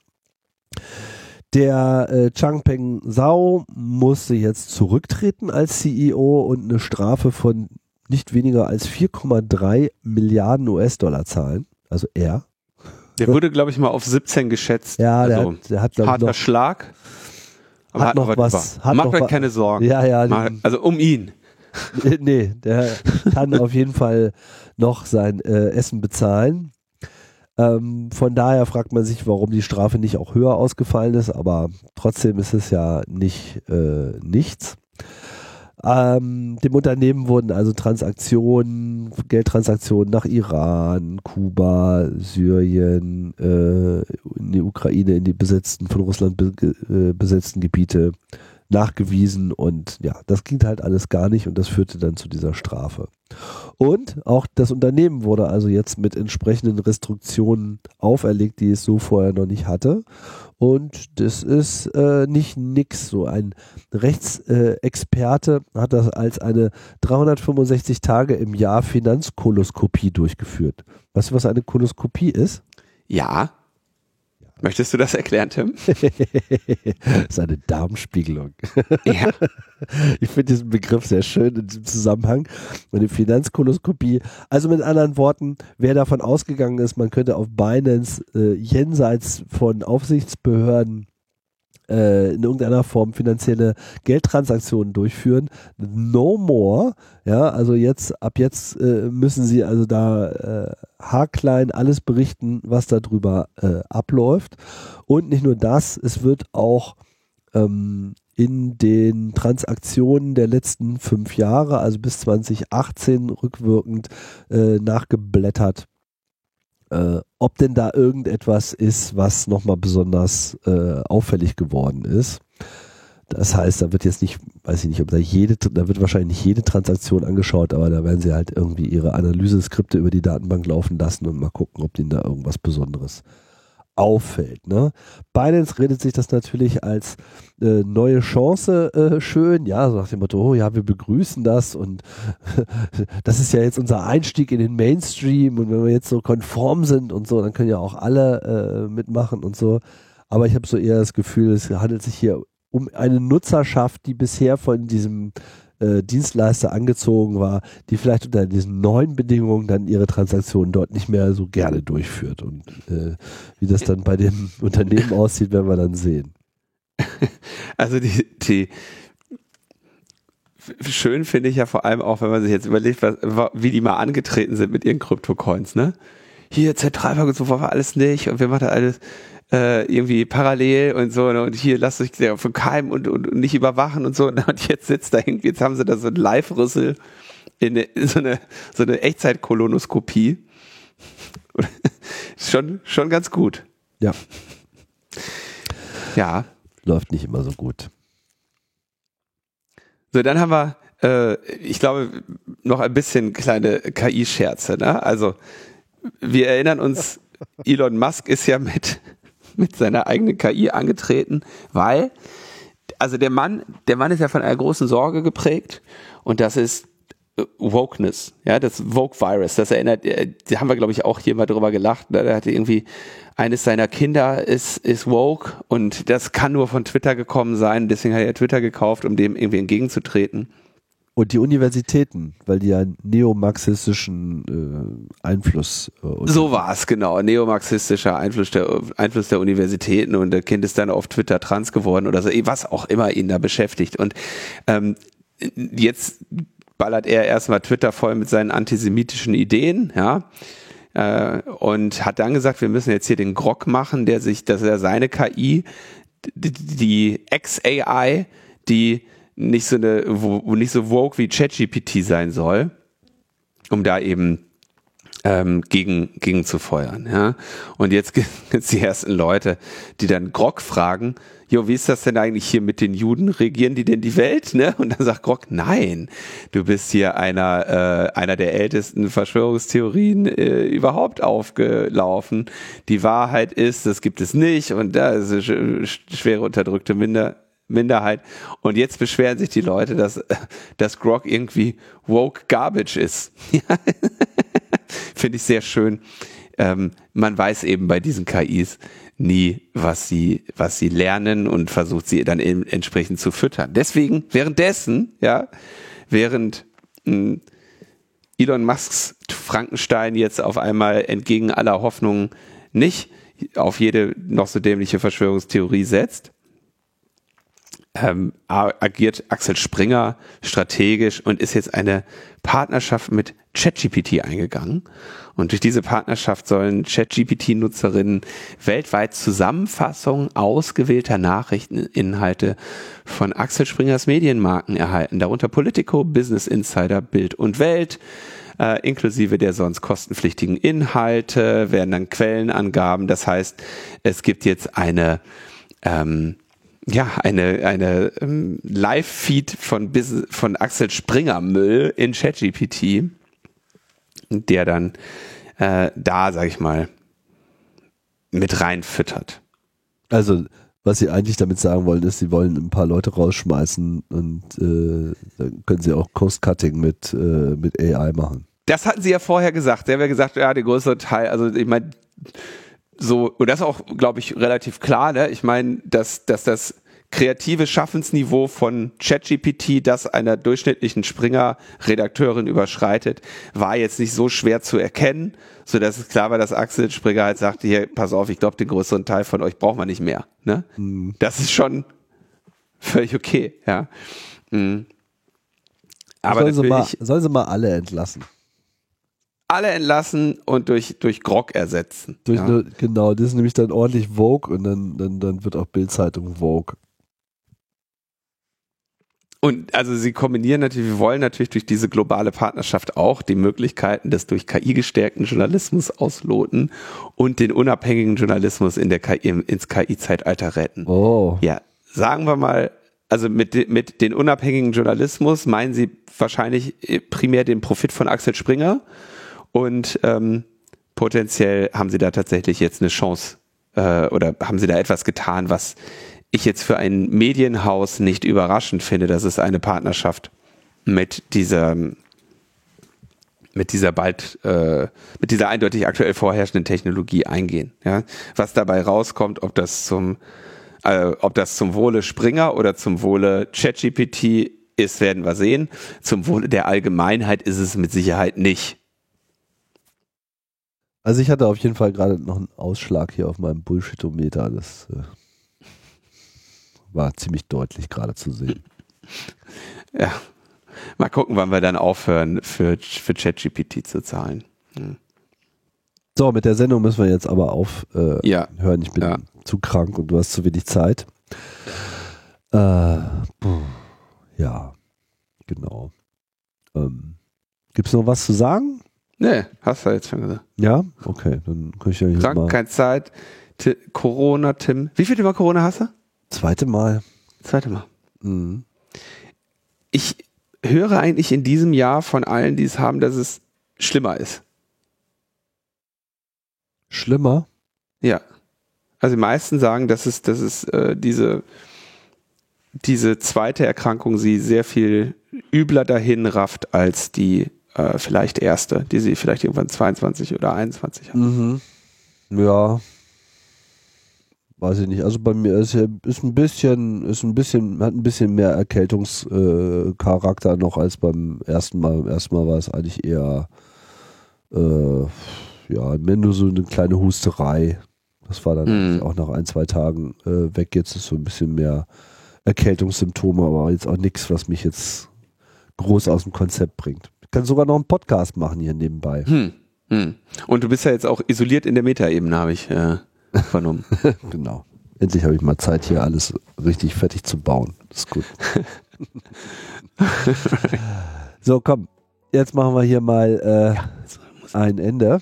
Der äh, Changpeng Zhao musste jetzt zurücktreten als CEO und eine Strafe von nicht weniger als 4,3 Milliarden US-Dollar zahlen. Also er. Der wurde, glaube ich, mal auf 17 geschätzt. Ja, der also, hat, der hat harter noch, Schlag. Aber hat, hat noch was. Hat Macht euch keine Sorgen. Ja, ja. Mal, also um ihn. *laughs* nee, der kann *laughs* auf jeden Fall noch sein äh, Essen bezahlen. Ähm, von daher fragt man sich, warum die Strafe nicht auch höher ausgefallen ist, aber trotzdem ist es ja nicht äh, nichts. Ähm, dem Unternehmen wurden also Transaktionen, Geldtransaktionen nach Iran, Kuba, Syrien, äh, in die Ukraine, in die besetzten, von Russland be äh, besetzten Gebiete nachgewiesen und ja, das ging halt alles gar nicht und das führte dann zu dieser Strafe. Und auch das Unternehmen wurde also jetzt mit entsprechenden Restriktionen auferlegt, die es so vorher noch nicht hatte. Und das ist äh, nicht nix. So ein Rechtsexperte äh, hat das als eine 365 Tage im Jahr Finanzkoloskopie durchgeführt. Weißt du, was eine Koloskopie ist? Ja, Möchtest du das erklären, Tim? *laughs* das ist eine Darmspiegelung. Ja. *laughs* Ich finde diesen Begriff sehr schön in diesem Zusammenhang. Eine Finanzkoloskopie. Also mit anderen Worten, wer davon ausgegangen ist, man könnte auf Binance äh, jenseits von Aufsichtsbehörden äh, in irgendeiner Form finanzielle Geldtransaktionen durchführen. No more. Ja, also jetzt, ab jetzt äh, müssen sie also da äh, haarklein alles berichten, was darüber äh, abläuft. Und nicht nur das, es wird auch ähm, in den Transaktionen der letzten fünf Jahre, also bis 2018 rückwirkend äh, nachgeblättert äh, ob denn da irgendetwas ist, was nochmal besonders äh, auffällig geworden ist. Das heißt, da wird jetzt nicht, weiß ich nicht, ob da jede, da wird wahrscheinlich nicht jede Transaktion angeschaut, aber da werden sie halt irgendwie ihre Analyseskripte über die Datenbank laufen lassen und mal gucken, ob denen da irgendwas Besonderes auffällt. Ne? Binance redet sich das natürlich als äh, neue Chance äh, schön, ja, so nach dem Motto, oh ja, wir begrüßen das und *laughs* das ist ja jetzt unser Einstieg in den Mainstream und wenn wir jetzt so konform sind und so, dann können ja auch alle äh, mitmachen und so. Aber ich habe so eher das Gefühl, es handelt sich hier um eine Nutzerschaft, die bisher von diesem äh, Dienstleister angezogen war, die vielleicht unter diesen neuen Bedingungen dann ihre Transaktionen dort nicht mehr so gerne durchführt. Und äh, wie das dann bei dem *laughs* Unternehmen aussieht, werden wir dann sehen. *laughs* Also die, die schön finde ich ja vor allem auch, wenn man sich jetzt überlegt, was, wie die mal angetreten sind mit ihren Kryptocoins, ne? Hier Zentralbank und so war alles nicht und wir machen alles äh, irgendwie parallel und so ne? und hier lasst euch der von keinem und, und, und nicht überwachen und so und jetzt sitzt da irgendwie, jetzt haben sie da so ein Live-Rüssel in, in, so eine so eine Echtzeit-Kolonoskopie. *laughs* schon schon ganz gut. Ja. Ja. Läuft nicht immer so gut. So, dann haben wir, äh, ich glaube, noch ein bisschen kleine KI-Scherze. Ne? Also wir erinnern uns Elon Musk ist ja mit, mit seiner eigenen KI angetreten, weil, also der Mann, der Mann ist ja von einer großen Sorge geprägt und das ist äh, Wokeness, ja, das Woke-Virus, das erinnert, äh, da haben wir, glaube ich, auch hier mal drüber gelacht. Ne? Da hatte irgendwie eines seiner Kinder ist, ist woke und das kann nur von Twitter gekommen sein, deswegen hat er Twitter gekauft, um dem irgendwie entgegenzutreten. Und die Universitäten, weil die ja neomarxistischen äh, Einfluss. Äh, so war es, genau. Neomarxistischer Einfluss der, Einfluss der Universitäten und der Kind ist dann auf Twitter trans geworden oder so, was auch immer ihn da beschäftigt. Und ähm, jetzt ballert er erstmal Twitter voll mit seinen antisemitischen Ideen, ja. Äh, und hat dann gesagt, wir müssen jetzt hier den Grog machen, der sich, dass er seine KI, die, die XAI, die nicht so eine, wo, nicht so woke wie ChatGPT sein soll, um da eben ähm, gegen, gegen zu feuern. Ja? Und jetzt gibt *laughs* es die ersten Leute, die dann Grog fragen, jo, wie ist das denn eigentlich hier mit den Juden? Regieren die denn die Welt? Ne? Und dann sagt Grog, nein, du bist hier einer, äh, einer der ältesten Verschwörungstheorien äh, überhaupt aufgelaufen. Die Wahrheit ist, das gibt es nicht und da ist eine schwere unterdrückte Minder Minderheit. Und jetzt beschweren sich die Leute, dass, dass Grog irgendwie woke garbage ist. *laughs* Finde ich sehr schön. Ähm, man weiß eben bei diesen KIs nie, was sie, was sie lernen und versucht sie dann eben entsprechend zu füttern. Deswegen, währenddessen, ja, während mh, hm, Elon Musks Frankenstein jetzt auf einmal entgegen aller Hoffnungen nicht auf jede noch so dämliche Verschwörungstheorie setzt, ähm, agiert Axel Springer strategisch und ist jetzt eine Partnerschaft mit ChatGPT eingegangen. Und durch diese Partnerschaft sollen ChatGPT-Nutzerinnen weltweit Zusammenfassungen ausgewählter Nachrichteninhalte von Axel Springers Medienmarken erhalten, darunter Politico, Business Insider, Bild und Welt. Äh, inklusive der sonst kostenpflichtigen Inhalte, werden dann Quellenangaben. Das heißt, es gibt jetzt eine ähm, ja, eine, eine ähm, Live-Feed von, von Axel Springer Müll in ChatGPT, der dann äh, da, sag ich mal, mit reinfüttert. Also, was sie eigentlich damit sagen wollen, ist, sie wollen ein paar Leute rausschmeißen und äh, dann können sie auch Cost-Cutting mit, äh, mit AI machen. Das hatten sie ja vorher gesagt. Der wäre gesagt, ja, der größere Teil, also ich meine, so, und das ist auch, glaube ich, relativ klar, ne? Ich meine, dass, dass das kreative Schaffensniveau von ChatGPT, das einer durchschnittlichen Springer-Redakteurin überschreitet, war jetzt nicht so schwer zu erkennen, so dass es klar war, dass Axel Springer halt sagte, hier, pass auf, ich glaube, den größeren Teil von euch braucht man nicht mehr. Ne? Mhm. Das ist schon völlig okay, ja. Mhm. Aber sollen sie, mal, sollen sie mal alle entlassen alle entlassen und durch, durch Grog ersetzen. Durch ja. eine, genau, das ist nämlich dann ordentlich Vogue und dann, dann, dann wird auch Bildzeitung Vogue. Und also sie kombinieren natürlich, wir wollen natürlich durch diese globale Partnerschaft auch die Möglichkeiten des durch KI gestärkten Journalismus ausloten und den unabhängigen Journalismus in der KI, ins KI-Zeitalter retten. Oh. Ja, sagen wir mal, also mit, mit den unabhängigen Journalismus meinen sie wahrscheinlich primär den Profit von Axel Springer und ähm, potenziell haben sie da tatsächlich jetzt eine Chance äh, oder haben sie da etwas getan, was ich jetzt für ein Medienhaus nicht überraschend finde, dass es eine Partnerschaft mit dieser mit dieser bald äh, mit dieser eindeutig aktuell vorherrschenden Technologie eingehen. Ja? Was dabei rauskommt, ob das zum äh, ob das zum Wohle Springer oder zum Wohle ChatGPT ist, werden wir sehen. Zum Wohle der Allgemeinheit ist es mit Sicherheit nicht. Also ich hatte auf jeden Fall gerade noch einen Ausschlag hier auf meinem Bullshitometer. Das äh, war ziemlich deutlich gerade zu sehen. *laughs* Ja. Mal gucken, wann wir dann aufhören, für, für ChatGPT zu zahlen. Hm. So, mit der Sendung müssen wir jetzt aber aufhören. Äh, ja. Ich bin ja. zu krank und du hast zu wenig Zeit. Äh, ja, genau. Ähm, Gibt es noch was zu sagen? Nee, hast du jetzt schon gesagt. Ja? Okay, dann kann ich ja hier Krank, keine Zeit. T Corona, Tim. Wie viel Mal Corona hast du? Zweite Mal. Zweite Mal. Mhm. Ich höre eigentlich in diesem Jahr von allen, die es haben, dass es schlimmer ist. Schlimmer? Ja. Also die meisten sagen, dass es, dass es äh, diese, diese zweite Erkrankung sie sehr viel übler dahin rafft als die äh, vielleicht erste, die sie vielleicht irgendwann 22 oder 21 haben. Mhm. Ja. Weiß ich nicht. Also bei mir ist, ist ein bisschen, ist ein bisschen, hat ein bisschen mehr Erkältungscharakter äh, noch als beim ersten Mal. Beim ersten Mal war es eigentlich eher, äh, ja, mehr nur so eine kleine Husterei. Das war dann Mhm. auch nach ein, zwei Tagen äh, weg. Jetzt ist so ein bisschen mehr Erkältungssymptome, aber jetzt auch nichts, was mich jetzt groß aus dem Konzept bringt. Kann sogar noch einen Podcast machen hier nebenbei. Hm. Hm. Und du bist ja jetzt auch isoliert in der Metaebene, habe ich äh, vernommen. *laughs* Genau. Endlich habe ich mal Zeit, hier alles richtig fertig zu bauen. Das ist gut. *laughs* so, komm. Jetzt machen wir hier mal äh, ein Ende.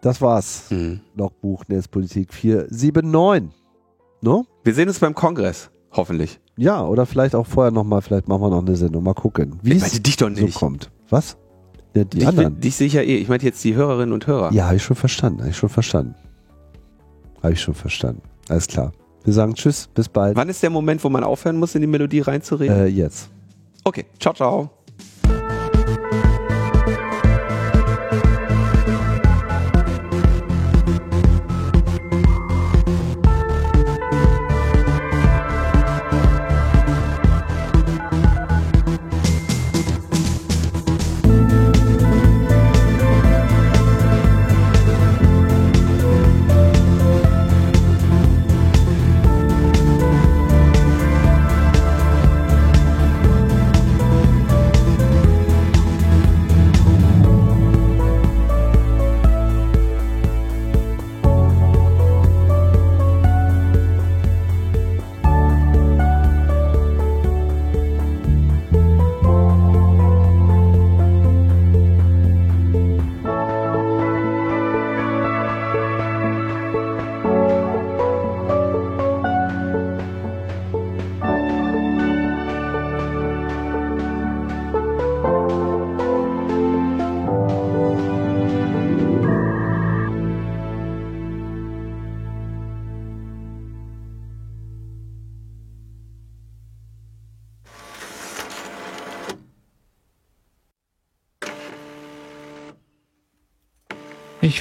Das war's. Hm. Logbuch Netzpolitik 479. No? Wir sehen uns beim Kongress, hoffentlich. Ja, oder vielleicht auch vorher nochmal, vielleicht machen wir noch eine Sendung. Mal gucken, wie es meinte dich doch so kommt. Was? Die dich, anderen. dich sehe ich ja eh. Ich meinte jetzt die Hörerinnen und Hörer. Ja, habe ich schon verstanden. Habe ich schon verstanden. Habe ich schon verstanden. Alles klar. Wir sagen Tschüss, bis bald. Wann ist der Moment, wo man aufhören muss, in die Melodie reinzureden? Äh, jetzt. Okay, ciao, ciao.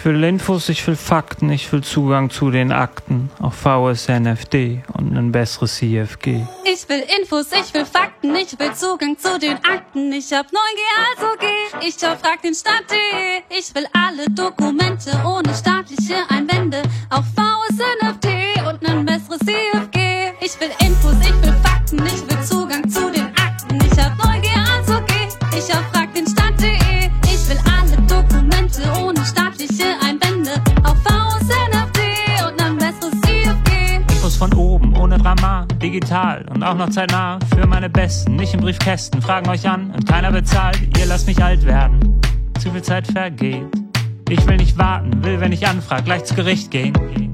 Ich will Infos, ich will Fakten, ich will Zugang zu den Akten, auch VSNFD und ein besseres CFG. Ich will Infos, ich will Fakten, ich will Zugang zu den Akten. Ich hab 9G, also geh ich auf frag den Stadt.de. Ich will alle Dokumente ohne staatliche Einwände. Auf VSNFD und ein besseres CFG. Digital und auch noch zeitnah. Für meine Besten, nicht in Briefkästen, fragen euch an und keiner bezahlt. Ihr lasst mich alt werden, zu viel Zeit vergeht. Ich will nicht warten, will, wenn ich anfrag, gleich zu Gericht gehen.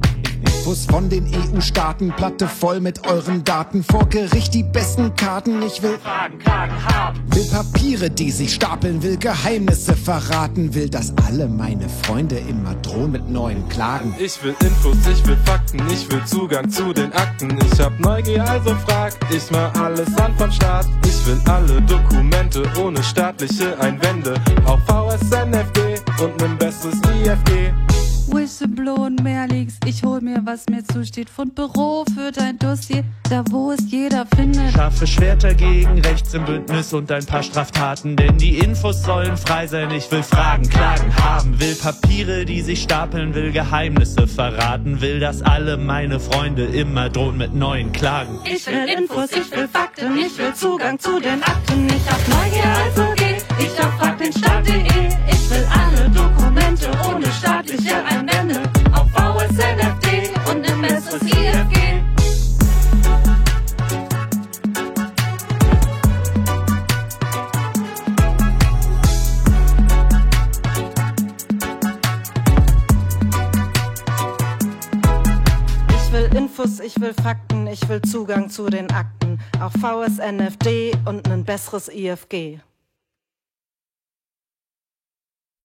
Infos von den EU-Staaten, Platte voll mit euren Daten. Vor Gericht die besten Karten. Ich will Fragen, Klagen, haben. Will Papiere, die sich stapeln, will Geheimnisse verraten, will, dass alle meine Freunde immer drohen mit neuen Klagen. Ich will Infos, ich will Fakten, ich will Zugang zu den Akten. Ich hab Neugier, also frag ich mal alles an vom Staat. Ich will alle Dokumente ohne staatliche Einwände. Auch VSNFD und nen besseres IFG. Whistleblow und mehr Leaks. Ich hol mir, was mir zusteht. Fundbüro für dein Dossier, da wo es jeder findet. Scharfe Schwerter gegen rechts im Bündnis und ein paar Straftaten, denn die Infos sollen frei sein. Ich will Fragen, Klagen haben, will Papiere, die sich stapeln, will Geheimnisse verraten, will, dass alle meine Freunde immer drohen mit neuen Klagen. Ich will Infos, ich will Fakten, ich will Zugang zu den Akten. Ich hab Neugier, also geh ich auf frag den Staat.de. Dokumente ohne staatliche Einwände. Auf VSNFD und im IFG. Ich will Infos, ich will Fakten, ich will Zugang zu den Akten. Auch VSNFD und ein besseres IFG.